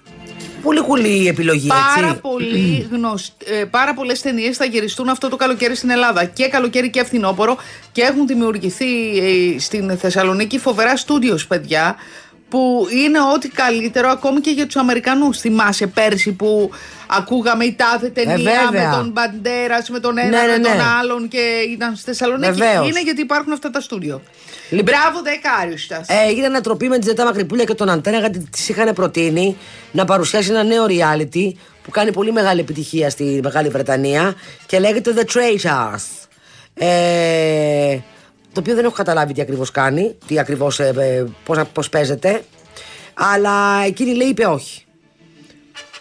Πολύ κουλή η επιλογή, Πάρα, έτσι. πολύ γνωσ... ε, πάρα πολλές ταινίες θα γυριστούν αυτό το καλοκαίρι στην Ελλάδα. Και καλοκαίρι και φθινόπωρο. Και έχουν δημιουργηθεί ε, στην Θεσσαλονίκη φοβερά studios, παιδιά. Που είναι ό,τι καλύτερο ακόμη και για τους Αμερικανούς. Θυμάσαι πέρσι που ακούγαμε η τάδε ταινία με βέβαια. τον Μπαντέρας, με τον ένα, Ναι, ναι, με τον ναι. άλλον και ήταν στη Θεσσαλονίκη. Βεβαίως. Είναι γιατί υπάρχουν αυτά τα στούντιο. Λοιπόν- Μπράβο, δεκάριστας. Ε, έγινε ανατροπή με τη Ζετά Μακρυπούλια και τον Αντένα γιατί της είχαν προτείνει να παρουσιάσει ένα νέο reality που κάνει πολύ μεγάλη επιτυχία στη Μεγάλη Βρετανία και λέγεται The Traitors. Ε, το οποίο δεν έχω καταλάβει τι ακριβώς κάνει, τι ακριβώς, ε, ε, πώς, πώς παίζεται. Αλλά εκείνη λέει είπε όχι.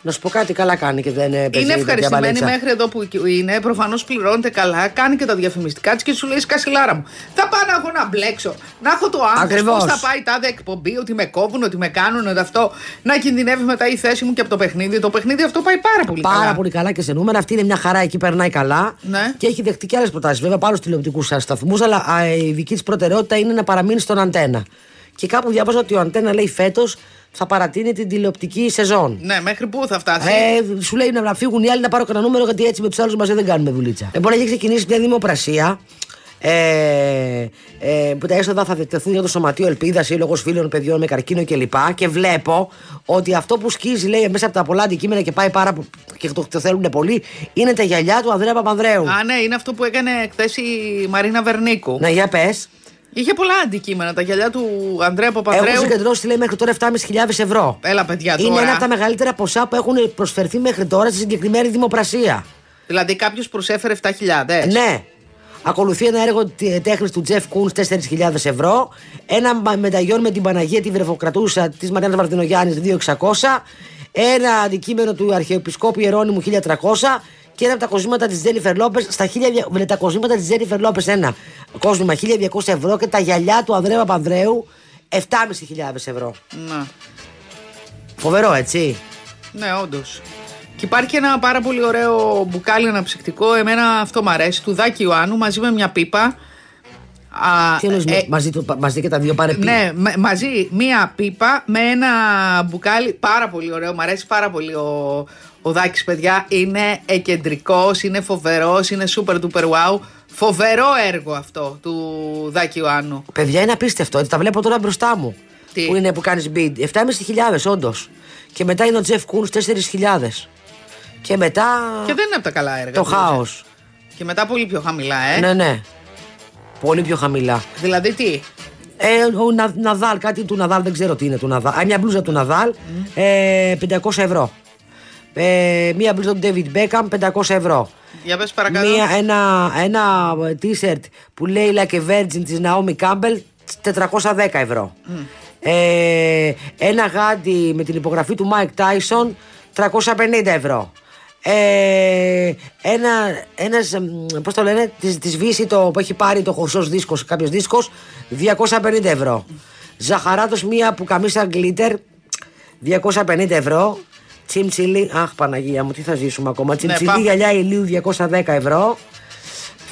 Να σου πω κάτι, καλά κάνει και δεν ε, παίζει Είναι τέτοια ευχαριστημένη μπαλίτσα. μέχρι εδώ που είναι. Προφανώς πληρώνεται καλά. Κάνει και τα διαφημιστικά της και σου λέει Σκασιλάρα μου. Θα πάω να έχω να μπλέξω. Να έχω το άγχος. Ακριβώς. Πώς θα πάει η τάδε εκπομπή, ότι με κόβουν, ότι με κάνουν, ότι αυτό. Να κινδυνεύει μετά η θέση μου και από το παιχνίδι. Το παιχνίδι αυτό πάει πάρα πολύ Πάρα καλά. πολύ καλά και σε νούμερα. Αυτή είναι μια χαρά, εκεί περνάει καλά. Ναι. Και έχει δεχτεί και άλλες προτάσεις. Βέβαια, πάνω στου τηλεοπτικούς σταθμούς, αλλά α, η δική της προτεραιότητα είναι να παραμείνει στον αντένα. Και κάπου διάβαζα ότι ο αντένα λέει φέτος θα παρατείνει την τηλεοπτική σεζόν. Ναι, μέχρι πού θα φτάσει; Ε, σου λέει να φύγουν οι άλλοι να πάρω κανένα νούμερο γιατί έτσι με τους άλλους μαζί δεν κάνουμε δουλίτσα. Λοιπόν, έχει ξεκινήσει μια δημοπρασία ε, ε, που τα έσοδα θα διατεθούν για το Σωματείο Ελπίδα, Σύλλογος Φίλων Παιδιών με Καρκίνο κλπ. Και, και βλέπω ότι αυτό που σκίζει λέει μέσα από τα πολλά αντικείμενα και πάει πάρα πο- και το, το θέλουν πολύ είναι τα γυαλιά του Ανδρέα Παπανδρέου. Α, ναι, είναι αυτό που έκανε χθες η Μαρίνα Βερνίκου. Να για πες. Είχε πολλά αντικείμενα. Τα γυαλιά του Ανδρέα Έχουν Παπανδρέου. συγκεντρώσει λέει μέχρι τώρα 7.500 ευρώ. Έλα, παιδιά, Είναι τώρα. ένα από τα μεγαλύτερα ποσά που έχουν προσφερθεί μέχρι τώρα στη συγκεκριμένη δημοπρασία. Δηλαδή κάποιος προσέφερε 7.000. Ναι. Ακολουθεί ένα έργο τέχνης του Τζεφ Κούνς 4.000 ευρώ. Ένα μα- μεταγιόν με την Παναγία τη Βρεφοκρατούσα της Μαριάννα Βαρδινογιάννης 2.600. Ένα αντικείμενο του Αρχιεπισκόπου Ιερώνυμου 1.300. Και ένα από τα κοσμήματα της Τζένιφερ Λόπες. Στα χίλια, δια- με τα κοσμήματα της Τζένιφερ Λόπες ένα κόσμημα 1.200 ευρώ και τα γυαλιά του Ανδρέα Παπανδρέου 7.500 ευρώ. Να. Φοβερό, έτσι. Ναι, όντως. Και υπάρχει ένα πάρα πολύ ωραίο μπουκάλι αναψυκτικό. Εμένα αυτό μου αρέσει. Του Δάκη Ιωάννου μαζί με μια πίπα. Α, Τι εννοείς, ε, μαζί, του- μαζί και τα δύο πάρε πει. ναι, με- μαζί μία πίπα με ένα μπουκάλι πάρα πολύ ωραίο. Μ' αρέσει πάρα πολύ ο, ο Δάκης, παιδιά. Είναι εκεντρικός, είναι φοβερός, είναι super duper wow. Φοβερό έργο αυτό του Δάκη Ιωάννου. Παιδιά είναι απίστευτο. Έτσι, τα βλέπω τώρα μπροστά μου. Τι; Που είναι που κάνεις bid. 7.500 όντως. Και μετά είναι ο Τζεφ Κούνς 4.000. Και μετά. Και δεν είναι από τα καλά έργα. το του, χάος. Και μετά πολύ πιο χαμηλά, ε. Ναι, ναι. Πολύ πιο χαμηλά. Δηλαδή τι; Ε, ο Να- Ναδάλ, κάτι του Ναδάλ, δεν ξέρω τι είναι του Ναδάλ. Α, μια μπλούζα του Ναδάλ, ε, 500 ευρώ. Ε, μια μπλούζα του David Beckham, 500 ευρώ. Για πες παρακάτω. Μια, ένα, ένα t-shirt που λέει Like a Virgin της Naomi Campbell 410 ευρώ. Ε, ένα γάντι με την υπογραφή του Mike Tyson 350 ευρώ. Ε, ένα, ένας, μ, πώς το λένε, της, της Βύση το, που έχει πάρει το χρυσός δίσκος, κάποιος δίσκος, 250 ευρώ. Ζαχαράτος μία που καμίσα γκλίτερ, 250 ευρώ. Τσιμτσιλί, αχ Παναγία μου, τι θα ζήσουμε ακόμα. Τσιμτσιλί πάμε. γυαλιά ηλίου 210 ευρώ.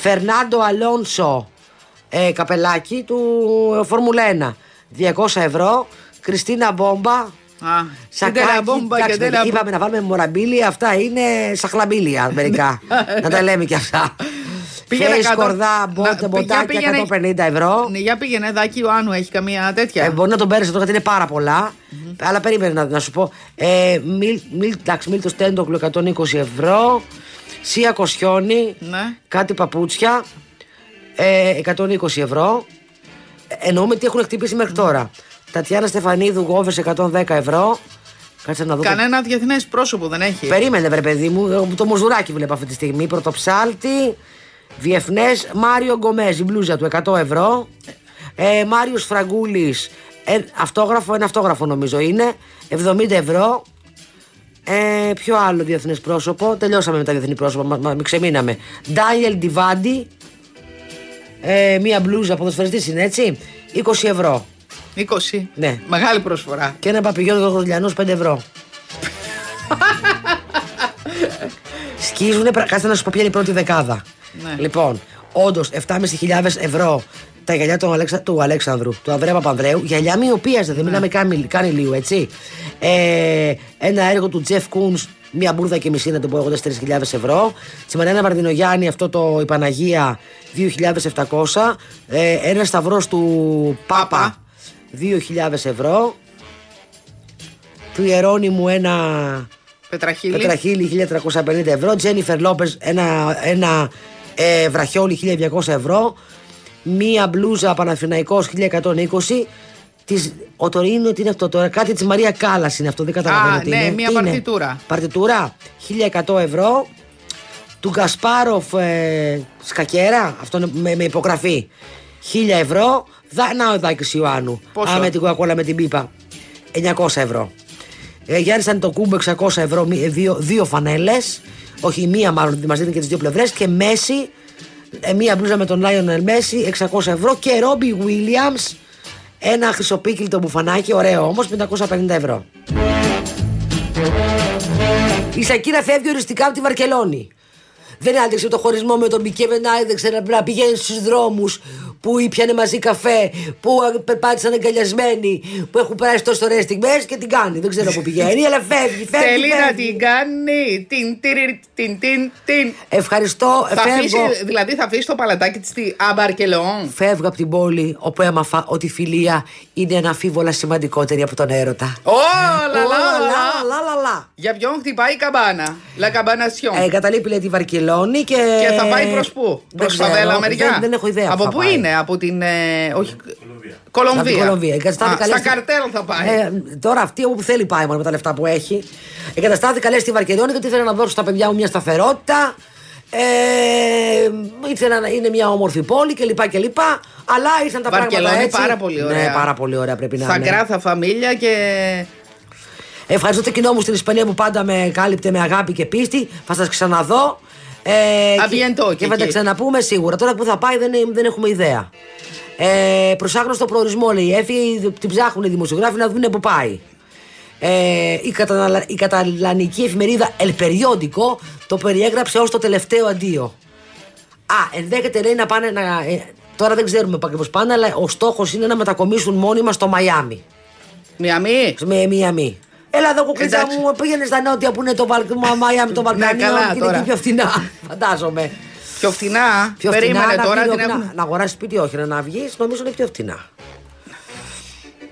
Φερνάντο Αλόνσο ε, καπελάκι του ε, Φόρμουλα 1 200 ευρώ. Κριστίνα Μπόμπα. Α, Σακάκι, κεντέλα μπόμπα, εντάξει, κεντέλα μπο- είπαμε να βάλουμε μοραμπίλια, αυτά είναι σαχλαμπίλια μερικά. να τα λέμε και αυτά. Πήγαινε Face, κάτω. κορδά, Να- μπότε, για μποτάκια, πήγαινε- 150 ευρώ. Ναι, για πήγαινε, Δάκη Ιωάννου, έχει καμία τέτοια. Ε, μπορεί να τον παίρνεις εδώ γιατί είναι πάρα πολλά. Αλλά περίμενε να, να σου πω. Ε, μιλ, μιλ, εντάξει, Μίλτο Τέντοκλου 120 ευρώ. Σία Κοσιόνι. Ναι. Κάτι παπούτσια. Ε, 120 ευρώ. Ε, Εννοούμε τι έχουν χτυπήσει μέχρι τώρα. Τατιάνα Στεφανίδου Γόβες 110 ευρώ. Κάτσε να δω. το- Κανένα διεθνές πρόσωπο δεν έχει. Περίμενε, βρε παιδί μου. Εγώ Το μοζουράκι βλέπω αυτή τη στιγμή. Πρωτοψάλτη. Διεθνές. Μάριο Γκομέζ, η μπλούζα του 100 ευρώ. Ε, Μάριος Φραγκούλης. Ε, αυτόγραφο, ένα αυτόγραφο νομίζω είναι. 70 ευρώ. Ε, ποιο άλλο διεθνές πρόσωπο. Τελειώσαμε με τα διεθνή πρόσωπα. Μα, μα, μην ξεμείναμε. Ντάιελ Ντιβάντι. Ε, μία μπλούζα ποδοσφαιριστής είναι έτσι. 20 ευρώ. 20. Ναι. Μεγάλη προσφορά. Και ένα παπηγιό γροζλιανό 5 ευρώ. Σκίζουνε, πρα- κάτσε να σου πω ποια είναι η πρώτη δεκάδα. Ναι. Λοιπόν, όντως 7.500 ευρώ τα γυαλιά του, Αλέξα, του Αλέξανδρου, του Ανδρέα Παπανδρέου. Γυαλιά μοιοπίαζε, δεν μιλάμε καν, καν ηλίου, έτσι. Ε, ένα έργο του Τζεφ Κούνς, μία μπουρδα και μισή να το πω εγώ, 4.000 ευρώ. Τη Μαριάννα Βαρδινογιάννη, αυτό το η Παναγία, 2.700. Ε, ένα σταυρός του Πάπα, Πάπα. 2.000 ευρώ. Του Ιερώνυμου ένα Πετραχίλη. Πετραχίλη 1350 ευρώ. Τζένιφερ Λόπες ένα, ένα ε, βραχιόλι 1200 ευρώ. Μία μπλούζα Παναθηναϊκός 1120. Της, ο Τωρίνο, τι είναι αυτό τώρα, κάτι της Μαρία Κάλλα είναι αυτό, δεν καταλαβαίνω Α, τι ναι, είναι. μία Τι είναι; παρτιτούρα. Παρτιτούρα, 1100 ευρώ. Του Γκασπάροφ ε, σκακιέρα, αυτό είναι με, με υπογραφή, 1000 ευρώ. Δα, να ο Δάκης Ιωάννου. Πόσο; Α, με την κοκακόλα με την πίπα. 900 ευρώ. Ε, Γιάννη Αντετοκούνμπο 600 ευρώ, μη- ε, δύο, δύο φανέλες. Όχι, μία μάλλον, μας δίνει και τις δύο πλευρές. Και Μέσι, ε, μία μπλούζα με τον Λάιον Μέσι, 600 ευρώ. Και Ρόμπι Βίλιαμς, ένα χρυσοποίκιλτο μπουφανάκι, ωραίο όμως, 550 ευρώ. Η Σακύρα φεύγει οριστικά από τη Βαρκελόνη. Δεν άντεξε το χωρισμό με τον Μπικέ, δεν άντεξε να, να πηγαίνει στους δρόμους που ήπιανε μαζί καφέ, που α, περπάτησαν αγκαλιασμένοι, που έχουν περάσει τόσο ωραίες στιγμές και την κάνει. Δεν ξέρω πού πηγαίνει, αλλά φεύγει, φεύγει. Θέλει να φεύγει. την κάνει. Την, τυρι, την, την, την. Ευχαριστώ, Θα αφήσει, φεύγω. δηλαδή θα αφήσει το παλατάκι της στη Αμπαρκελόν. Φεύγω από την πόλη όπου έμαθα ότι η φιλία είναι αναφίβολα σημαντικότερη από τον έρωτα. Ω, λα, Ω, λα, λα, λα, λα. λα, λα, λα. Για ποιον χτυπάει η καμπάνα. Λα καμπανασιόν. Ε, εγκαταλείπει λέει τη Βαρκελόνη και. Και θα πάει προς πού, Δεν προς ξέρω, φαβέλα μεριά; Δεν, δεν έχω ιδέα. Από θα πού πάει. είναι, από την. Ε, όχι, Από Κολομβία. την Κολομβία. Εγκαταστάθηκα, Α, λέει, στα στη- καρτέλ θα πάει. Ε, τώρα αυτή όπου θέλει πάει μόνο με τα λεφτά που έχει. Εγκαταστάθηκα λέει στη Βαρκελόνη γιατί ήθελα να δώσω στα παιδιά μου μια σταθερότητα. Ε, ήθελα να είναι μια όμορφη πόλη κλπ. κλπ. Αλλά ήρθαν τα Βαρκελόνη πράγματα έτσι. πάρα πολύ ωραία. Ναι, πάρα πολύ ωραία πρέπει να Θα είναι. γκράθα φαμίλια και. Ευχαριστώ το κοινό μου στην Ισπανία που πάντα με κάλυπτε με αγάπη και πίστη. Θα σας ξαναδώ. Ε, A bientôt και, και και θα τα εκεί. ξαναπούμε σίγουρα. Τώρα που θα πάει δεν, δεν έχουμε ιδέα. Ε, προσάγνωστο προορισμό λέει. Έφυγε, την ψάχνουν οι δημοσιογράφοι να δουν που πάει. Ε, η, καταναλα, η καταλανική εφημερίδα El Periódico το περιέγραψε ως το τελευταίο αντίο. Α, ενδέχεται λέει να πάνε να. ε, τώρα δεν ξέρουμε πώ πάνε, αλλά ο στόχος είναι να μετακομίσουν μόνιμα στο Μαϊάμι. Μιαμή. Με μία μη. Έλα εδώ κουκλίτσα Εντάξει. μου, πήγαινε στα νότια που είναι το Βαλκ- Μαϊάμι των Βαλκανίων καλά και είναι τώρα. εκεί πιο φθηνά, φαντάζομαι. Πιο φτηνά. Πιο Περίμενε φθηνά, τώρα να, την βγει, έχουν. να, να αγοράσεις σπίτι, όχι να, να βγεις, νομίζω είναι πιο φθηνά.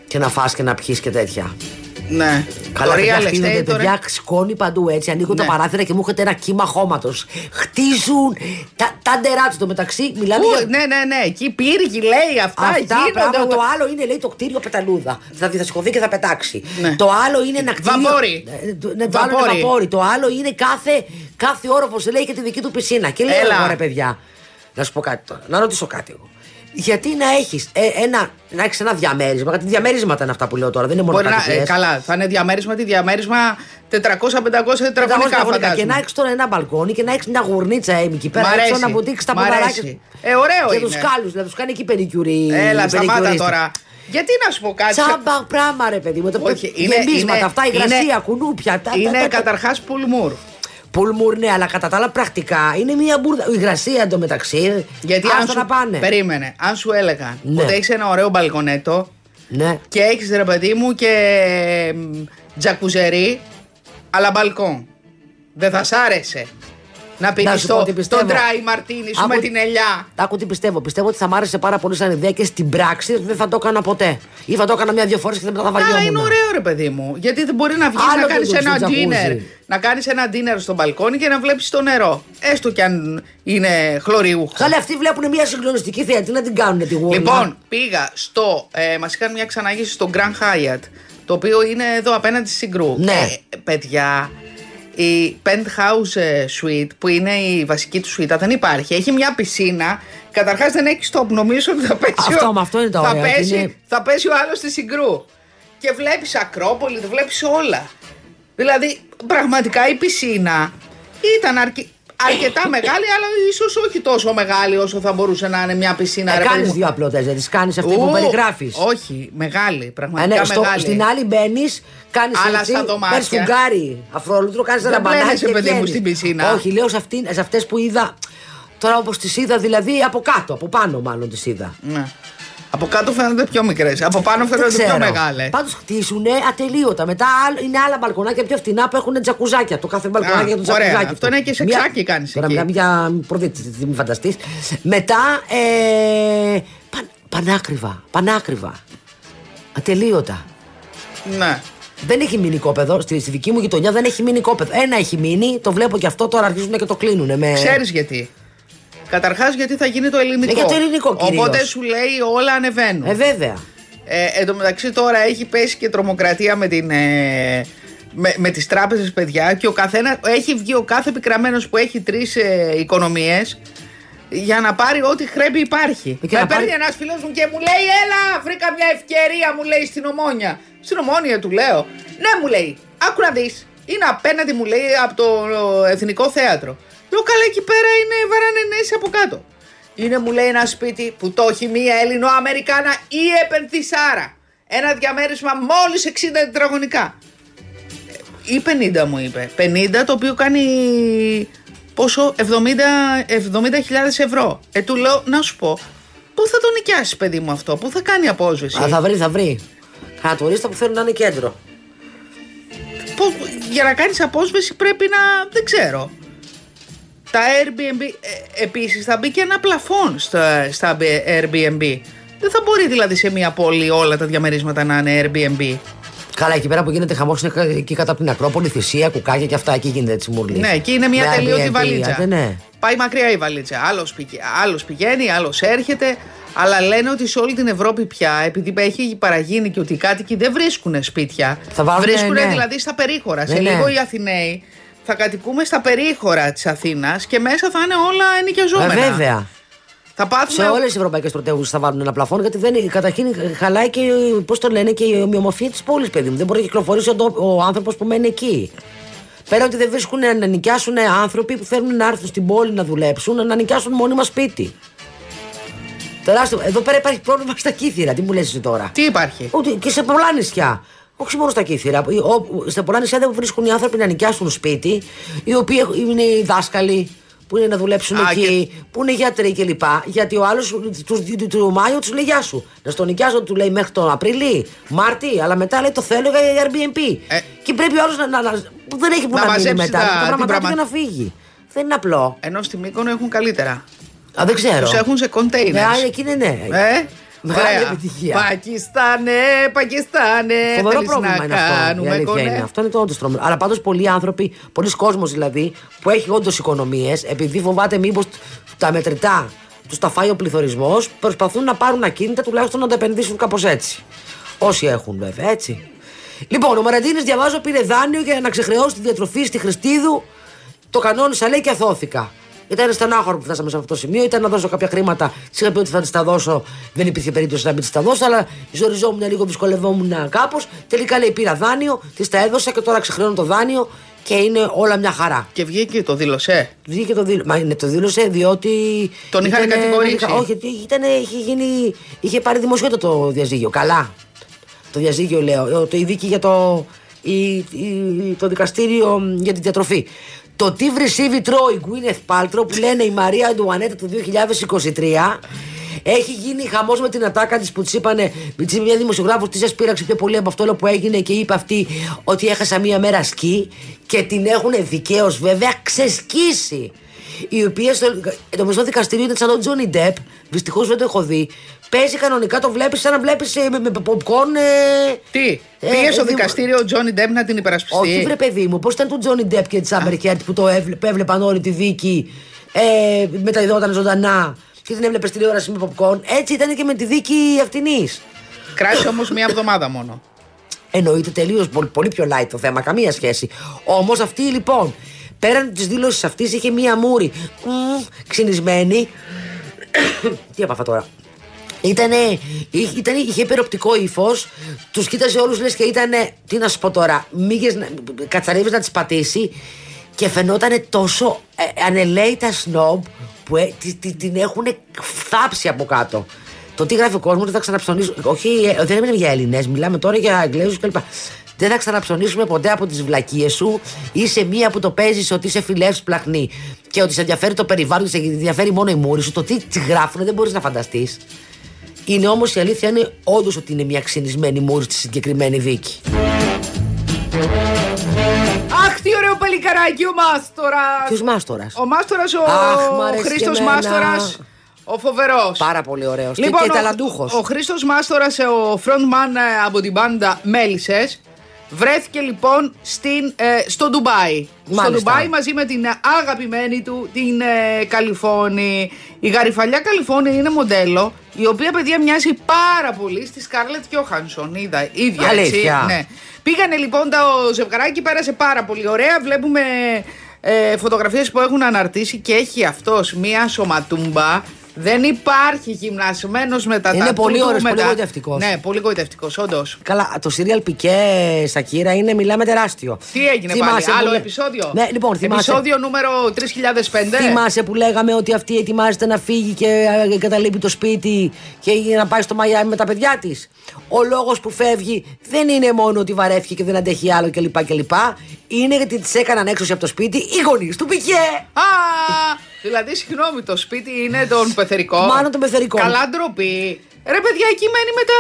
Και να φας και να πιει και τέτοια. Ναι. Καλά, το παιδιά, real χτίζονται, estate τώρα. παιδιά, σκόνη παντού έτσι. Ανοίγουν τα Ναι. παράθυρα και μου έρχεται ένα κύμα χώματος. Χτίζουν τα, τα ντερά τους το μεταξύ. Μιλάμε Πού, για ναι, ναι, ναι. Εκεί πύργοι λέει αυτά. Αυτά γίνονται. πράγματα. Το άλλο είναι λέει το κτίριο πεταλούδα. Θα, θα σηκωθεί και θα πετάξει. Ναι. Το άλλο είναι ένα κτίριο. Βαπόρι. Ε, το- Ναι, το άλλο είναι Βαπόρι. βαπόρι. Το άλλο είναι κάθε, κάθε όροφος λέει και τη δική του πισίνα. Και λέω Έλα. εγώ ρε παιδιά. Να σου πω κάτι τώρα. Να ρωτήσω κάτι εγώ. Γιατί να έχεις ένα, να έχεις ένα διαμέρισμα. Γιατί διαμερίσματα είναι αυτά που λέω τώρα. Δεν είναι μόνο Μπορεί να, κατοικίες. ε, καλά, θα είναι διαμέρισμα τι διαμέρισμα 400-500 Πενταγωνικά τετραγωνικά Και να φαντάζομαι. έχεις τώρα ένα μπαλκόνι και να έχεις μια γουρνίτσα έμι εκεί Μ' πέρα. αρέσει. έξω να βουτήξεις τα Μ' ποδαράκια. αρέσει. Ε, ωραίο και είναι. τους κάλους, να τους κάνει εκεί περικιουρί. Έλα, σταμάτα περικιουρίστη. τώρα. Γιατί να σου πω κάτι. Τσάμπα πράγμα, ρε παιδί μου. Το Όχι, είναι- γεμίσματα είναι- αυτά, είναι- υγρασία, κουνούπια. Τα, Είναι τα, τα, καταρχάς πουλμούρ. Πουλμούρ, ναι, αλλά κατά τα άλλα πρακτικά είναι μια μπουρδα. Η υγρασία εντωμεταξύ. Γιατί αν άστα σου, να πάνε. Περίμενε. Αν σου έλεγαν Ναι. ότι έχεις ένα ωραίο μπαλκονέτο Ναι. και έχεις ρε παιδί μου και μ, τζακουζερί, αλλά μπαλκόν. Δεν θα σ' άρεσε να πίνει σου πω το, τι πιστεύω. το dry martini σου Άκου- με την ελιά. Άκου τι πιστεύω. Πιστεύω ότι θα μ' άρεσε πάρα πολύ σαν ιδέα και στην πράξη δεν θα το έκανα ποτέ. Ή θα το έκανα μια-δυο φορές και μετά θα Αλλά βαριόμουν. είναι ωραίο ρε παιδί μου. Γιατί δεν μπορεί να βγεις Άλλο να το κάνεις δούμε ένα στο τζακούζι. dinner. Να κάνεις ένα dinner στο μπαλκόνι και να βλέπεις το νερό. Έστω κι αν είναι χλωριούχο. Καλέ, αυτοί βλέπουν μια συγκλονιστική θέα. Τι να την κάνουν τη γούρνα. Λοιπόν, πήγα στο. Ε, Μας είχαν μια ξαναγύση στο Grand Hyatt. Το οποίο είναι εδώ απέναντι στη Συγκρού. Ναι. Ε, παιδιά, η penthouse ε, suite που είναι η βασική του suite δεν υπάρχει. Έχει μια πισίνα. Καταρχάς δεν έχει stop. Νομίζω ότι θα πέσει. Αυτό, ο, με αυτό είναι το θα ωραίο, ότι Πέσει, είναι- θα πέσει ο άλλος στη Συγκρού. Και βλέπεις Ακρόπολη, βλέπεις όλα. Δηλαδή, πραγματικά η πισίνα ήταν αρκε... αρκετά μεγάλη, αλλά ίσως όχι τόσο μεγάλη όσο θα μπορούσε να είναι μια πισίνα. Ε, ρε κάνεις παιδί μου. δύο απλότητες, δεν τι κάνεις αυτή που Ου, περιγράφεις. Όχι, μεγάλη, Ε, πραγματικά ναι, στο, μεγάλη. στην άλλη μπαίνεις, κάνεις Αλλά έτσι, στα δωμάτια. παίρνεις φουγγάρι αφρόλουτρο, κάνεις ένα Δεν μπανάκι. μπαίνεσαι, και παιδί μου, βγαίνεις. στην πισίνα. Όχι, λέω σε, αυτήν, σε αυτές που είδα. Τώρα όπως τις είδα, δηλαδή από κάτω, από πάνω μάλλον τις είδα. Ναι. Από κάτω φαίνονται πιο μικρές. Από πάνω φαίνονται πιο μεγάλες. Πάντως χτίσουν ατελείωτα. Μετά άλλ- είναι άλλα μπαλκονάκια πιο φτηνά που έχουν τζακουζάκια. Το κάθε μπαλκονάκι για το ωραία. τζακουζάκι. Αυτό είναι και σε Μια- ξάκι κάνεις Τώρα εκεί. μιλάμε για προδίτης, μην φανταστείς. Μετά. Ε, παν, πανάκριβα. Πανάκριβα. Ατελείωτα. Ναι. Δεν έχει μείνει κόπεδο. Στη, στη δική μου γειτονιά δεν έχει μείνει κόπεδο. Ένα έχει μείνει, το βλέπω και αυτό τώρα αρχίζουν και το κλείνουν. Με... Ξέρεις γιατί. Καταρχάς γιατί θα γίνει το ελληνικό. Ε, για το ελληνικό κυρίως. Οπότε σου λέει όλα ανεβαίνουν. Ε, βέβαια. Ε, εν τω μεταξύ τώρα έχει πέσει και τρομοκρατία με, την, ε, με, με τις τράπεζες παιδιά και ο καθένας, έχει βγει ο κάθε επικραμένος που έχει τρεις ε, οικονομίες για να πάρει ό,τι χρέbi υπάρχει. Ε, και με να παίρνει πάρει- ένας φίλος μου και μου λέει έλα βρήκα μια ευκαιρία μου λέει στην Ομόνια. Στην Ομόνια του λέω. Ναι μου λέει άκου να δεις. Είναι απέναντι μου λέει από το ε, Εθνικό Θέατρο. Λέω καλά εκεί πέρα είναι βαρανενές από κάτω. Είναι μου λέει ένα σπίτι που το έχει μία Ελληνοαμερικάνα ή επενδυσάρα. Ένα διαμέρισμα μόλις 60 τετραγωνικά. Ή 50 μου είπε. 50 το οποίο κάνει πόσο 70 70.000 ευρώ. Ε, του λέω να σου πω, πού θα το νοικιάσεις παιδί μου αυτό, πού θα κάνει απόσβεση; Α, θα βρει, θα βρει. Κανένα τουρίστα που θέλουν να είναι κέντρο. Πώς- για να κάνεις απόσβεση πρέπει να, δεν ξέρω. Τα Airbnb, ε, επίσης θα μπει και ένα πλαφόν στα, στα Airbnb. Δεν θα μπορεί δηλαδή σε μια πόλη όλα τα διαμερίσματα να είναι Airbnb. Καλά, εκεί πέρα που γίνεται χαμός είναι κα- εκεί κατά από την Ακρόπολη, θυσία, κουκάκια και αυτά. Εκεί γίνεται έτσι μουρλή. Ναι, εκεί είναι μια Με τελείωτη Airbnb, βαλίτσα. άντε, ναι. Πάει μακριά η βαλίτσα. Άλλος, πηγα- άλλος πηγαίνει, άλλος έρχεται. Αλλά λένε ότι σε όλη την Ευρώπη πια, επειδή έχει παραγίνει και ότι οι κάτοικοι δεν βρίσκουν σπίτια, Θα βάλουνε, βρίσκουν ναι. δηλαδή στα περίχωρα. Ναι, σε ναι. λίγο οι Αθηναίοι θα κατοικούμε στα περίχωρα της Αθήνας και μέσα θα είναι όλα Ε, ενοικιαζόμενα. βέβαια. Θα Σε πάθουμε. όλες τις ευρωπαϊκές πρωτεύουσες θα βάλουν ένα πλαφόν γιατί δεν, καταρχήν χαλάει και πώς το λένε και η ομοιομορφία της πόλης, παιδί μου. Δεν μπορεί να κυκλοφορήσει ο, ντο- ο άνθρωπος που μένει εκεί. Πέρα ότι δεν βρίσκουν να νοικιάσουν άνθρωποι που θέλουν να έρθουν στην πόλη να δουλέψουν, να νοικιάσουν μόνιμα σπίτι. Τεράστιο. Εδώ πέρα υπάρχει πρόβλημα στα κύθυρα. Τι μου λες εσύ τώρα; Τι υπάρχει; Ότι και σε πολλά νησιά. Όχι μόνο στα κύθυρα. Ο- Στα πολλά νησιά δεν βρίσκουν οι άνθρωποι να νοικιάσουν σπίτι, οι οποίοι έχουν- είναι οι δάσκαλοι που είναι να δουλέψουν Α, εκεί, που είναι γιατροί κλπ. Γιατί ο άλλος τους, του Μάιο τους λέει Γεια σου. Να στον νοικιάζω, του λέει μέχρι τον Απρίλη, Μάρτι, αλλά μετά λέει το θέλω για Airbnb. Ε. και πρέπει ο άλλος να, να, να- που δεν έχει που Να να, μείνει μαζέψει μετά. τα- Τα, την πράγματα του πραγμα- για να φύγει. Δεν είναι απλό. Ενώ στη Μύκονο έχουν καλύτερα. Α, δεν ξέρω. Τους έχουν σε κοντέινερς. Ναι, α, εκεί είναι ναι. Ε, Μεγάλη ωραία. επιτυχία. Πακιστάνε, Πακιστάνε. Φοβερό θέλεις πρόβλημα να είναι αυτό. Η κάνουμε αλήθεια κονέ. είναι. Αυτό είναι το όντως τρομερό. Αλλά πάντως πολλοί άνθρωποι, πολλοί κόσμος δηλαδή, που έχει όντως οικονομίες, επειδή φοβάται μήπως τα μετρητά τους τα φάει ο πληθωρισμός, προσπαθούν να πάρουν ακίνητα τουλάχιστον να τα επενδύσουν κάπως έτσι. Όσοι έχουν βέβαια, έτσι. Λοιπόν, ο Μαραντίνης διαβάζω πήρε δάνειο για να ξεχρεώσει τη διατροφή στη Χριστίδου. Το κανόνισα λέει και αθώθηκα. Ήταν στενάχωρο που φτάσαμε σε αυτό το σημείο. Ήταν να δώσω κάποια χρήματα. Τη είχα πει ότι θα της τα δώσω. Δεν υπήρχε περίπτωση να μην της τα δώσω. Αλλά ζοριζόμουν λίγο, δυσκολευόμουν κάπως. Τελικά λέει πήρα δάνειο, της τα έδωσα και τώρα ξεχρεώνω το δάνειο και είναι όλα μια χαρά. Και βγήκε και το δήλωσε; Βγήκε το δήλωσε. Μα είναι, το δήλωσε διότι. Τον είχαν ήτανε- κατηγορήσει. Όχι, ότι ήταν, είχε, γίνει, είχε πάρει δημοσιότητα το διαζύγιο. Καλά. Το διαζύγιο λέω. Το η δίκη για το, η, η- το δικαστήριο μ, για την διατροφή. Το τι βρυσίβι τρώει η Γκουίνεθ Πάλτρο που λένε η Μαρία Αντουανέτα του 2023 έχει γίνει χαμός με την ατάκα της που της είπανε. Της είπε μια δημοσιογράφος της έσπηραξε πιο πολύ από αυτό όλο που έγινε και είπε αυτή ότι έχασα μία μέρα σκι και την έχουν δικαίως βέβαια ξεσκίσει. Η οποία στο, το μισό δικαστήριο ήταν σαν τον Τζόνι Ντεπ. Δυστυχώς δεν το έχω δει. Παίζει κανονικά, το βλέπεις σαν να βλέπεις με, με popcorn. Ε, Τι, ε, πήγε στο ε, δη- δικαστήριο ο Τζόνι Ντεπ να την υπερασπιστεί; όχι, βρε παιδί μου, πώς ήταν του Τζόνι Ντεπ και της Άμπερ Χερντ που το έβλεπε, έβλεπαν όλη τη δίκη. Ε, μεταδιδόταν ζωντανά και την έβλεπες στη τηλεόραση με popcorn. Έτσι ήταν και με τη δίκη αυτινής. Κράτησε όμως μία εβδομάδα μόνο. Εννοείται τελείως πολύ, πολύ πιο light το θέμα, καμία σχέση. Όμως αυτή λοιπόν, πέραν της δήλωσης αυτής, είχε μία μούρη μ, ξυνισμένη. Τι έπαθα τώρα; Ήτανε, είχε, ήτανε, είχε υπεροπτικό ύφος, τους κοίταζε όλους λες και ήταν. Τι να σου πω τώρα, μύγε κατσαρίβε να τις πατήσει Και φαινόταν τόσο ε, ανελαίητα σνόμπ που ε, τη- τη- την έχουν θάψει από κάτω. Το τι γράφει ο κόσμος δεν θα ξαναψωνίσουν. Όχι, ε, δεν μιλάμε για Έλληνες, μιλάμε τώρα για Αγγλέζους κλπ. Δεν θα ξαναψωνίσουμε ποτέ από τις βλακίες σου. Είσαι μία που το παίζεις ότι είσαι φιλεύς πλαχνή και ότι σε ενδιαφέρει το περιβάλλον, σε ενδιαφέρει μόνο η μούρη σου. Το τι τι γράφουν δεν μπορείς να φανταστείς. Είναι όμως η αλήθεια είναι όντως ότι είναι μια ξυνισμένη μούρη στη συγκεκριμένη δίκη. Αχ, τι ωραίο παλικαράκι ο Μάστορας. Ποιος μάστορας; Ο Μάστορας, ο Αχ, μ' αρέσει Χρήστος και εμένα. Μάστορας. Ο φοβερός. Πάρα πολύ ωραίος. Λοιπόν, και, και ο- ταλαντούχος. Ο Χρήστος Μάστορας, ο frontman ε, από την μπάντα Μέλισσες, βρέθηκε λοιπόν στην, ε, στο Ντουμπάι. Στο Μάλιστα. Ντουμπάι μαζί με την αγαπημένη του την ε, Καλιφώνη. Η γαριφαλιά Καλιφώνη είναι μοντέλο, η οποία παιδιά μοιάζει πάρα πολύ στη Σκάρλετ Κιόχανσον. Είδα, ίδια Αλήθεια. έτσι. Ναι. Πήγανε λοιπόν το ζευγαράκι, πέρασε πάρα πολύ ωραία. Βλέπουμε ε, φωτογραφίες που έχουν αναρτήσει και έχει αυτός μία σωματούμπα. Δεν υπάρχει γυμνασμένος με τα Είναι τατού πολύ του, ωραίος, με πολύ τα- γοητευτικός. Ναι, πολύ γοητευτικός, όντως. Καλά, το serial Πικέ Σακύρα είναι, μιλάμε τεράστιο. Τι έγινε Θυμάσαι πάλι, που άλλο λέ- επεισόδιο; Ναι, λοιπόν, θυμάσαι. Επεισόδιο νούμερο 3005. Θυμάσαι που λέγαμε ότι αυτή ετοιμάζεται να φύγει και ε, εγκαταλείπει το σπίτι και για να πάει στο Μαϊάμι με τα παιδιά της. Ο λόγος που φεύγει δεν είναι μόνο ότι βαρέθηκε και δεν αντέχει άλλο κλπ. κλπ. Είναι γιατί της έκαναν έξωση από το σπίτι οι γονείς του Πικέ. Α, δηλαδή, συγγνώμη, το σπίτι είναι των πεθερικών. Μάλλον των πεθερικών. Καλά ντροπή. Ρε παιδιά, εκεί μένει με τα.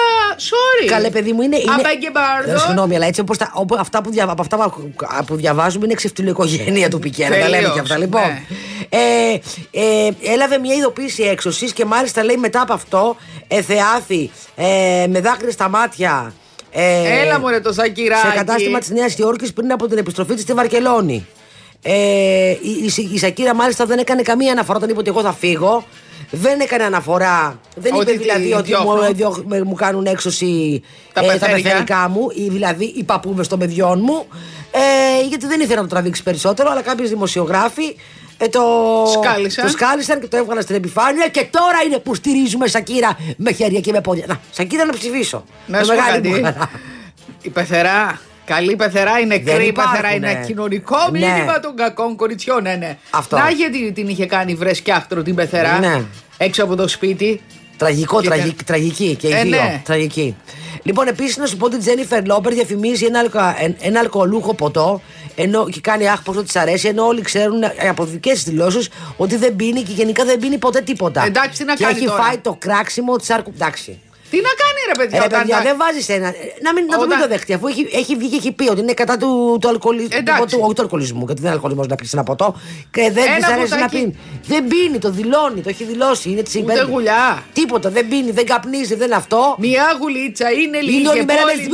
Sorry. Καλέ, παιδί μου, είναι. I είναι... beg your pardon. Ε, Συγγνώμη, αλλά έτσι όπως τα, όπου αυτά που, δια, από αυτά που- που διαβάζουμε είναι ξεφτυλοοικογένεια του Πικέ. Να τα λέμε Τελείως, και αυτά. Λοιπόν, ναι. ε, ε, έλαβε μια ειδοποίηση έξωσης και μάλιστα λέει μετά από αυτό εθεάθη ε, με δάκρυα στα μάτια. Ε, Έλα μωρέ το Σακυράκι. σε κατάστημα της Νέας Υόρκης πριν από την επιστροφή της στη Βαρκελόνη. Ε, η, η, η Σακύρα μάλιστα δεν έκανε καμία αναφορά όταν είπε ότι εγώ θα φύγω. Δεν έκανε αναφορά. Δεν Ότι είπε δηλαδή τη ότι μου, διώχνω. διώχ- με- μου κάνουν έξωση Τα ε, τα πεθέρια. πεθερικά μου, ή δηλαδή οι παππούδε των παιδιών μου. Ε, γιατί δεν ήθελα να το τραβήξει περισσότερο, αλλά κάποιοι δημοσιογράφοι ε, το, Σκάλισαν. το σκάλισαν και το έβγαλαν στην επιφάνεια. Και τώρα είναι που στηρίζουμε Σακύρα με χέρια και με πόδια. Να, Σακύρα να ψηφίσω. Να Με σου πω μεγάλη κάτι. μου χαρά. Η πεθερά. Καλή πεθερά είναι Δεν νεκρή υπάρχουν, πεθερά, είναι ναι. κοινωνικό Ναι. μήνυμα των κακών κοριτσιών. Ναι, ναι. Αυτό. Να γιατί την είχε κάνει βρεσκιάχτρο την πεθερά Ναι. έξω από το σπίτι. Τραγικό, Και τραγική, κα- τραγική και οι Ε, δύο. ναι. Τραγική. Λοιπόν, επίσης να σου πω ότι η Τζένιφερ Λόπερ διαφημίζει ένα, αλκα- εν- ένα αλκοολούχο ποτό ενώ, και κάνει άχ πόσο της αρέσει, ενώ όλοι ξέρουν ε, από δικές της δηλώσεις ότι δεν πίνει και γενικά δεν πίνει ποτέ τίποτα. Εντάξει, τι να και κάνει έχει τώρα. φάει το κράξιμο της άρκου. Εντάξει. Τι να κάνει ρε παιδιά, Ε, ρε όταν παιδιά, τα- δεν βάζεις ένα. Να, μην, να το μην Όταν- το δεχτεί, αφού έχει, έχει βγει και έχει πει ότι είναι κατά του, του αλκοολισμού. Εντάξει. Του, όχι του αλκοολισμού, γιατί δεν είναι αλκοολισμός να πεις ένα ποτό. Και δεν Ένα της αρέσει να ποτάκι. πίνει. Δεν πίνει, το δηλώνει, το έχει δηλώσει. Είναι της Ούτε υπέρ- γουλιά. Τίποτα, δεν πίνει, δεν καπνίζει, δεν αυτό. Μια γουλίτσα είναι λίγη. Είναι όλη και μέρα με πολύ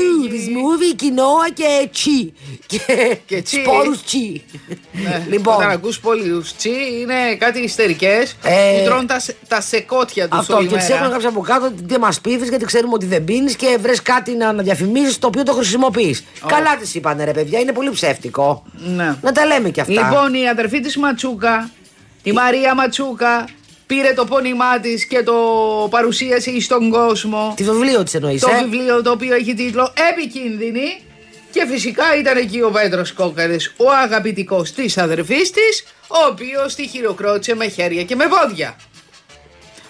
σμούβι, λίγη. σμούβι, κοινόα και τσι. Και, Και τσι. σπόρους τσι. Ναι, λοιπόν, Όταν ακούς πολύ τσι είναι κάτι ιστερικές Ε, που τρώνε τα, σε- τα σεκότια τους αυτό όλη και τις μέρα. έχουν γράψει από κάτω ότι δεν μας πείθεις γιατί ξέρουμε ότι δεν πίνεις και βρες κάτι να, να διαφημίζει το οποίο το χρησιμοποιείς. Καλά τη είπανε ρε παιδιά, είναι πολύ ψεύτικο. Ναι. Να τα λέμε κι αυτά. Λοιπόν, η αδερφή της Ματσούκα, η Μαρία Ματσούκα, πήρε το πόνημά της και το παρουσίασε στον κόσμο. Τη βιβλίο της εννοείς. Το ε; βιβλίο το οποίο έχει τίτλο Επικίνδυνη και φυσικά ήταν εκεί ο Πέτρος Κόκκαρης, ο αγαπητικός της αδερφής της, ο οποίος τη χειροκρότησε με χέρια και με πόδια.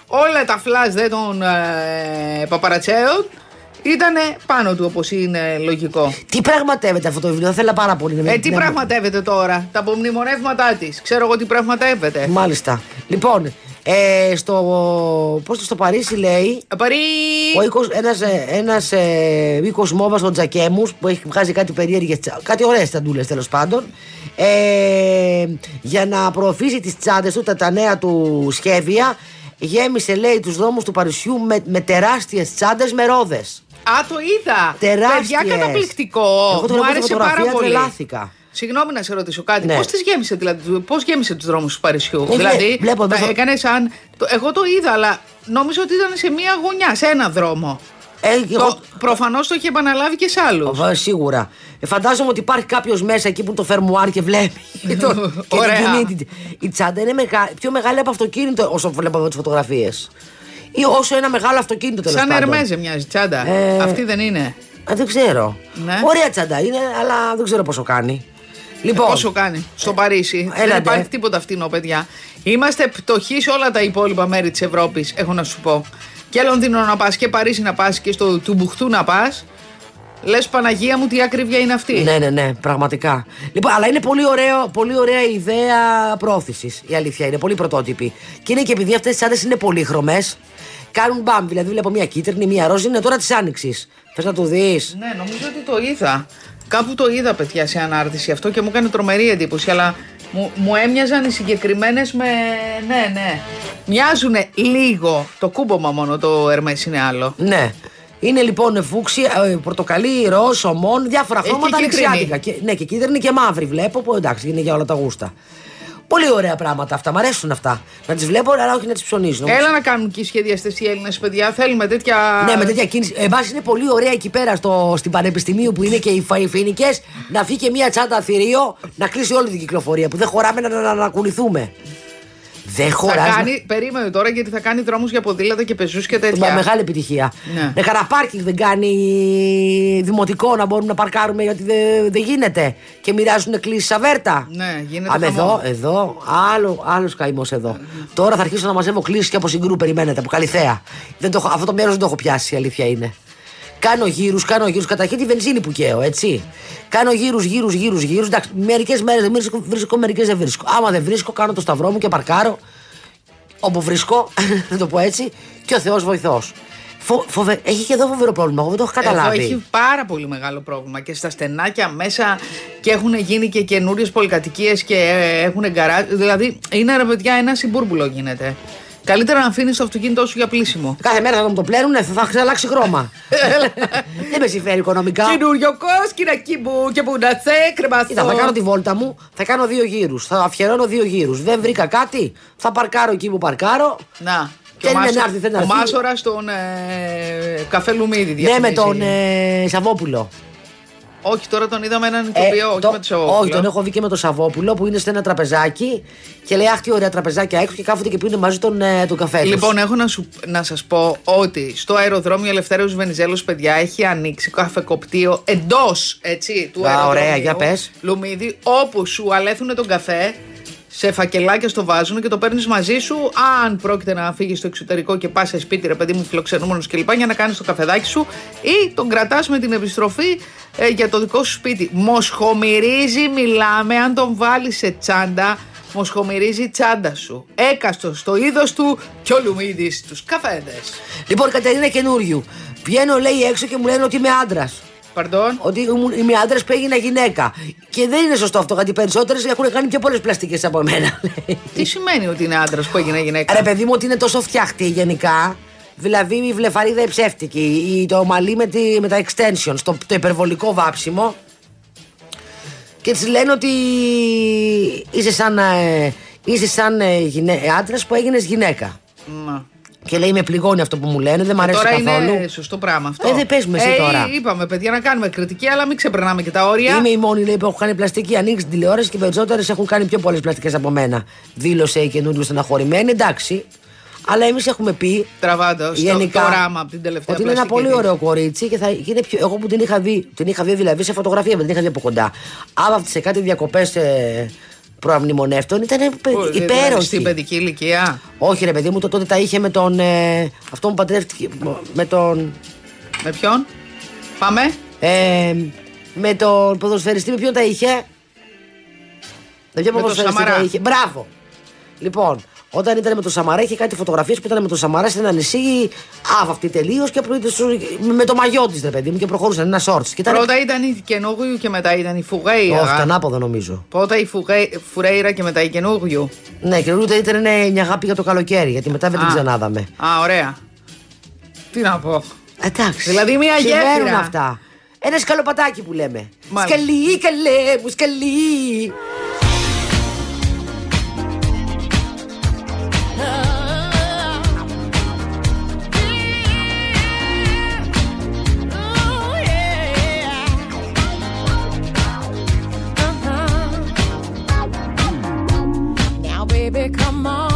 Όλα τα φλάς δε των ε, παπαρατσέων ήταν πάνω του όπως είναι λογικό. Τι πραγματεύεται αυτό το βιβλίο, θα ήθελα πάρα πολύ να Ε, τι να- πραγματεύεται τώρα, τα απομνημονεύματά της. Ξέρω εγώ τι πραγματεύεται. Μάλιστα. Λοιπόν, ε, στο, πώς το στο Παρίσι λέει Παρί... Ο οίκος, ένας, ε, ένας ε, οίκος μόβας των Τζακέμους που έχει βγάζει κάτι περίεργες, τσα- κάτι ωραίες ταντούλες τέλος πάντων ε, για να προωθήσει τις τσάντες του, τα, τα νέα του σχέδια γέμισε λέει τους δρόμους του Παρισιού με, με τεράστιες τσάντες με ρόδες. Α, το είδα. Τεράστιες. Παιδιά, καταπληκτικό. Εγώ το Μου βλέπω άρεσε στη πάρα φωτογραφία, πολύ. τρελάθηκα. Συγγνώμη να σε ρωτήσω κάτι. Ναι. Πώς τις γέμισε, δηλαδή, πώς γέμισε τους δρόμους του Παρισιού; Ε, δηλαδή, βλέπω τα εδώ- έκανες σαν. το- Εγώ το είδα, αλλά νόμιζα ότι ήταν σε μία γωνιά, σε ένα δρόμο. Ε, εγώ- Το, Προφανώς το είχε επαναλάβει και σε άλλους. Βα- Σίγουρα. Ε, φαντάζομαι ότι υπάρχει κάποιος μέσα εκεί που είναι το φερμουάρ και βλέπει. το, και Ωραία. την κινείται. Η τσάντα είναι μεγα- πιο μεγάλη από αυτοκίνητο όσο βλέπω εδώ τις φωτογραφίες. Ή όσο ένα μεγάλο αυτοκίνητο τέλος Σαν πάντων. Ερμέζε μοιάζει τσάντα. Ε, Αυτή δεν είναι. Α, δεν ξέρω. Ναι. Ωραία τσάντα είναι, αλλά δεν ξέρω πόσο κάνει. Λοιπόν. Πόσο κάνει; Στο Παρίσι. Έλατε. Δεν υπάρχει τίποτα φτηνό, παιδιά. Είμαστε πτωχοί σε όλα τα υπόλοιπα μέρη της Ευρώπης, έχω να σου πω. Και Λονδίνο να πας και Παρίσι να πας και στο Τουμπουχτού να πας. Λες Παναγία μου, τι ακρίβεια είναι αυτή. Ναι, ναι, ναι, πραγματικά. Λοιπόν, αλλά είναι πολύ, ωραίο, πολύ ωραία η ιδέα πρόθεση. Η αλήθεια είναι πολύ πρωτότυπη. Και είναι και επειδή αυτές τις άντρες είναι πολύχρωμες, κάνουν μπαμ. Δηλαδή, βλέπω μια κίτρινη, μια ροζ, είναι τώρα της άνοιξης. Θες να το δεις; Ναι, νομίζω ότι το είδα. Κάπου το είδα, παιδιά, σε ανάρτηση αυτό και μου έκανε τρομερή εντύπωση. Αλλά μου, μου έμοιαζαν οι συγκεκριμένες με. Ναι, ναι. Μοιάζουν λίγο. Το κούμπομα μόνο το Ερμέ είναι άλλο. Ναι. Είναι λοιπόν φούξια, ε, πορτοκαλί, ροζ, ομόν, διάφορα Έχει χρώματα και κίτρινη. ανοιξιάτικα. Και, ναι, και κίτρινη και μαύρη βλέπω που εντάξει είναι για όλα τα γούστα. Πολύ ωραία πράγματα αυτά, μ' αρέσουν αυτά. Να τις βλέπω, αλλά όχι να τις ψωνίζω. Έλα να κάνουν και οι σχεδιαστές οι Έλληνες, παιδιά. Θέλουμε τέτοια. Ναι, με τέτοια κίνηση. Εν πάση είναι πολύ ωραία εκεί πέρα στο, στην Πανεπιστημίου που είναι και οι φαϊφίνικε να φύγει και μία τσάντα θηρίο να κλείσει όλη την κυκλοφορία που δεν χωράμε να, να, να, να κουνηθούμε. Δεν Θα χωράμε. κάνει, περίμενε τώρα γιατί θα κάνει δρόμους για ποδήλατα και πεζούς και τέτοια. Μεγάλη επιτυχία. Ναι. Ναι. κανένα πάρκινγκ δεν κάνει δημοτικό να μπορούμε να παρκάρουμε γιατί δεν δεν γίνεται. Και μοιράζουν κλήσει αβέρτα. Ναι, γίνεται Α, με χαμός. εδώ, εδώ, άλλο, άλλος καημός εδώ. Τώρα θα αρχίσω να μαζεύω κλήσεις και από συγκρού, περιμένετε, από καλυθέα. Δεν το, έχω- αυτό το μέρος δεν το έχω πιάσει, η αλήθεια είναι. Κάνω γύρους, κάνω γύρους. Καταρχήν τη βενζίνη που καίω, έτσι. Κάνω γύρους, γύρους, γύρους, γύρους. Εντάξει, μερικές μέρες δεν βρίσκω, βρίσκω μερικές δεν βρίσκω. Άμα δεν βρίσκω, κάνω το σταυρό μου και παρκάρω. Όπου βρίσκω, να το πω έτσι, και ο Θεός βοηθός. Φο, φοβε- έχει και εδώ φοβερό πρόβλημα. Εγώ δεν το έχω καταλάβει. Εδώ έχει πάρα πολύ μεγάλο πρόβλημα και στα στενάκια μέσα και έχουν γίνει και καινούριες πολυκατοικίες και ε, έχουν γκαράζ. Δηλαδή είναι ρε παιδιά ένα συμπούρμπουλο γίνεται. Καλύτερα να αφήνεις το αυτοκίνητό σου για πλήσιμο. Κάθε μέρα θα μου το πλένουνε, θα, θα αλλάξει χρώμα. δεν με συμφέρει οικονομικά. Καινούριο κόσκινακι μου και που να σε κρεμαστώ. Κοίτα, θα κάνω τη βόλτα μου, θα κάνω δύο γύρους. Θα αφιερώνω δύο γύρους. Δεν βρήκα κάτι, θα παρκάρω εκεί που παρκάρω. Να. Και Θέλει ο, να Μάσο, έρθει, θέλει να ο έρθει. Μάσορας τον ε, καφέ Λουμίδη Ναι, με διαφημίζει. τον ε, Σαββόπουλο. Όχι, τώρα τον είδαμε έναν Ε, ηθοποιό, όχι το- με τον Σαββόπουλο. όχι, τον έχω δει και με τον Σαββόπουλο που είναι σε ένα τραπεζάκι και λέει Αχ, τι ωραία τραπεζάκια έξω και κάθονται και πίνουν μαζί τον, ε, τον καφέ. τους. Λοιπόν, έχω να, σου, να σας πω ότι στο αεροδρόμιο Ελευθέρως Βενιζέλος, παιδιά, έχει ανοίξει καφεκοπτίο εντός, έτσι, του Α, αεροδρομίου. ωραία, για πες. Λουμίδι, όπου σου αλέθουν τον καφέ, σε φακελάκια στο βάζουν και το παίρνεις μαζί σου. Αν πρόκειται να φύγεις στο εξωτερικό και πας σε σπίτι, ρε παιδί μου, φιλοξενούμενος κλπ. για να κάνεις το καφεδάκι σου ή τον κρατάς με την επιστροφή ε, για το δικό σου σπίτι. Μοσχομυρίζει, μιλάμε, αν τον βάλεις σε τσάντα, μοσχομυρίζει η τσάντα σου. Έκαστος στο είδος του και ο Λουμίδης στου καφέδες. Λοιπόν, Κατερίνα καινούριου. Βγαίνω, λέει έξω και μου λένε ότι είμαι άντρας. Παρντών. Ότι ήμουν- είμαι άντρας που έγινα γυναίκα. Και δεν είναι σωστό αυτό, γιατί οι περισσότερες έχουν κάνει πιο πολλές πλαστικές από μένα. λέει. Τι σημαίνει ότι είναι άντρας που έγινε γυναίκα; Ρε παιδί μου, ότι είναι τόσο φτιάχτη γενικά. Δηλαδή η βλεφαρίδα η ψεύτικη, η- το μαλλί με, τη, με τα extensions, το, το υπερβολικό βάψιμο. Και τη λένε ότι είσαι σαν, ε, είσαι σαν ε, γυναί- άντρας που έγινες γυναίκα. Να. Και λέει με πληγώνει αυτό που μου λένε, δεν μου αρέσει τώρα καθόλου. είναι σωστό πράγμα αυτό. Ε, δεν πες μου εσύ Ε, τώρα. Είπαμε, παιδιά, να κάνουμε κριτική, αλλά μην ξεπερνάμε και τα όρια. Είμαι η μόνη λέει, που έχω κάνει πλαστική, ανοίξει την τηλεόραση και οι περισσότερες έχουν κάνει πιο πολλές πλαστικές από μένα. Δήλωσε η καινούριο στεναχωρημένη, εντάξει. Αλλά εμείς έχουμε πει Τραβάτε στο γενικά το ράμα από την τελευταία ότι είναι ένα πλαστική πολύ της. ωραίο κορίτσι και, θα, και είναι πιο, εγώ που την είχα δει, την είχα δει δηλαδή σε φωτογραφία, δεν την είχα δει από κοντά. Άμα σε κάτι διακοπές ε, προαμνημονεύτων ήταν Πού, δηλαδή, υπέροχη. Στην παιδική ηλικία. Όχι, ρε παιδί μου, το, τότε τα είχε με τον. Ε, αυτό μου παντρεύτηκε. Με τον. Με ποιον; Πάμε. Ε, με τον ποδοσφαιριστή, με ποιον τα είχε; Με ποιον Με τον ποδοσφαιριστή τα Σαμαρά. είχε; Μπράβο. Λοιπόν, όταν ήταν με τον Σαμαρά, είχε κάτι φωτογραφίες που ήταν με τον Σαμαρά σε ένα νησί, άβαφτη τελείως και προ- με το μαγιό της, ρε παιδί μου, και προχωρούσαν ένα σορτ. Και ήταν. Πρώτα ήταν η Καινούργιου και μετά ήταν η Φουρέιρα. Όχι, ήταν ανάποδα νομίζω. Πρώτα η Φουγέ- Φουρέιρα και μετά η Καινούργιου. Ναι, και ούτε ήταν ναι, μια αγάπη για το καλοκαίρι, γιατί μετά δεν την Α. ξανάδαμε. Α, ωραία. Τι να πω. Εντάξει. Δηλαδή μια Συμβαίνουν γέφυρα. αυτά. Ένα σκαλοπατάκι που λέμε. Μάλιστα. Σκαλί, καλέ μου, σκαλί. baby, come on.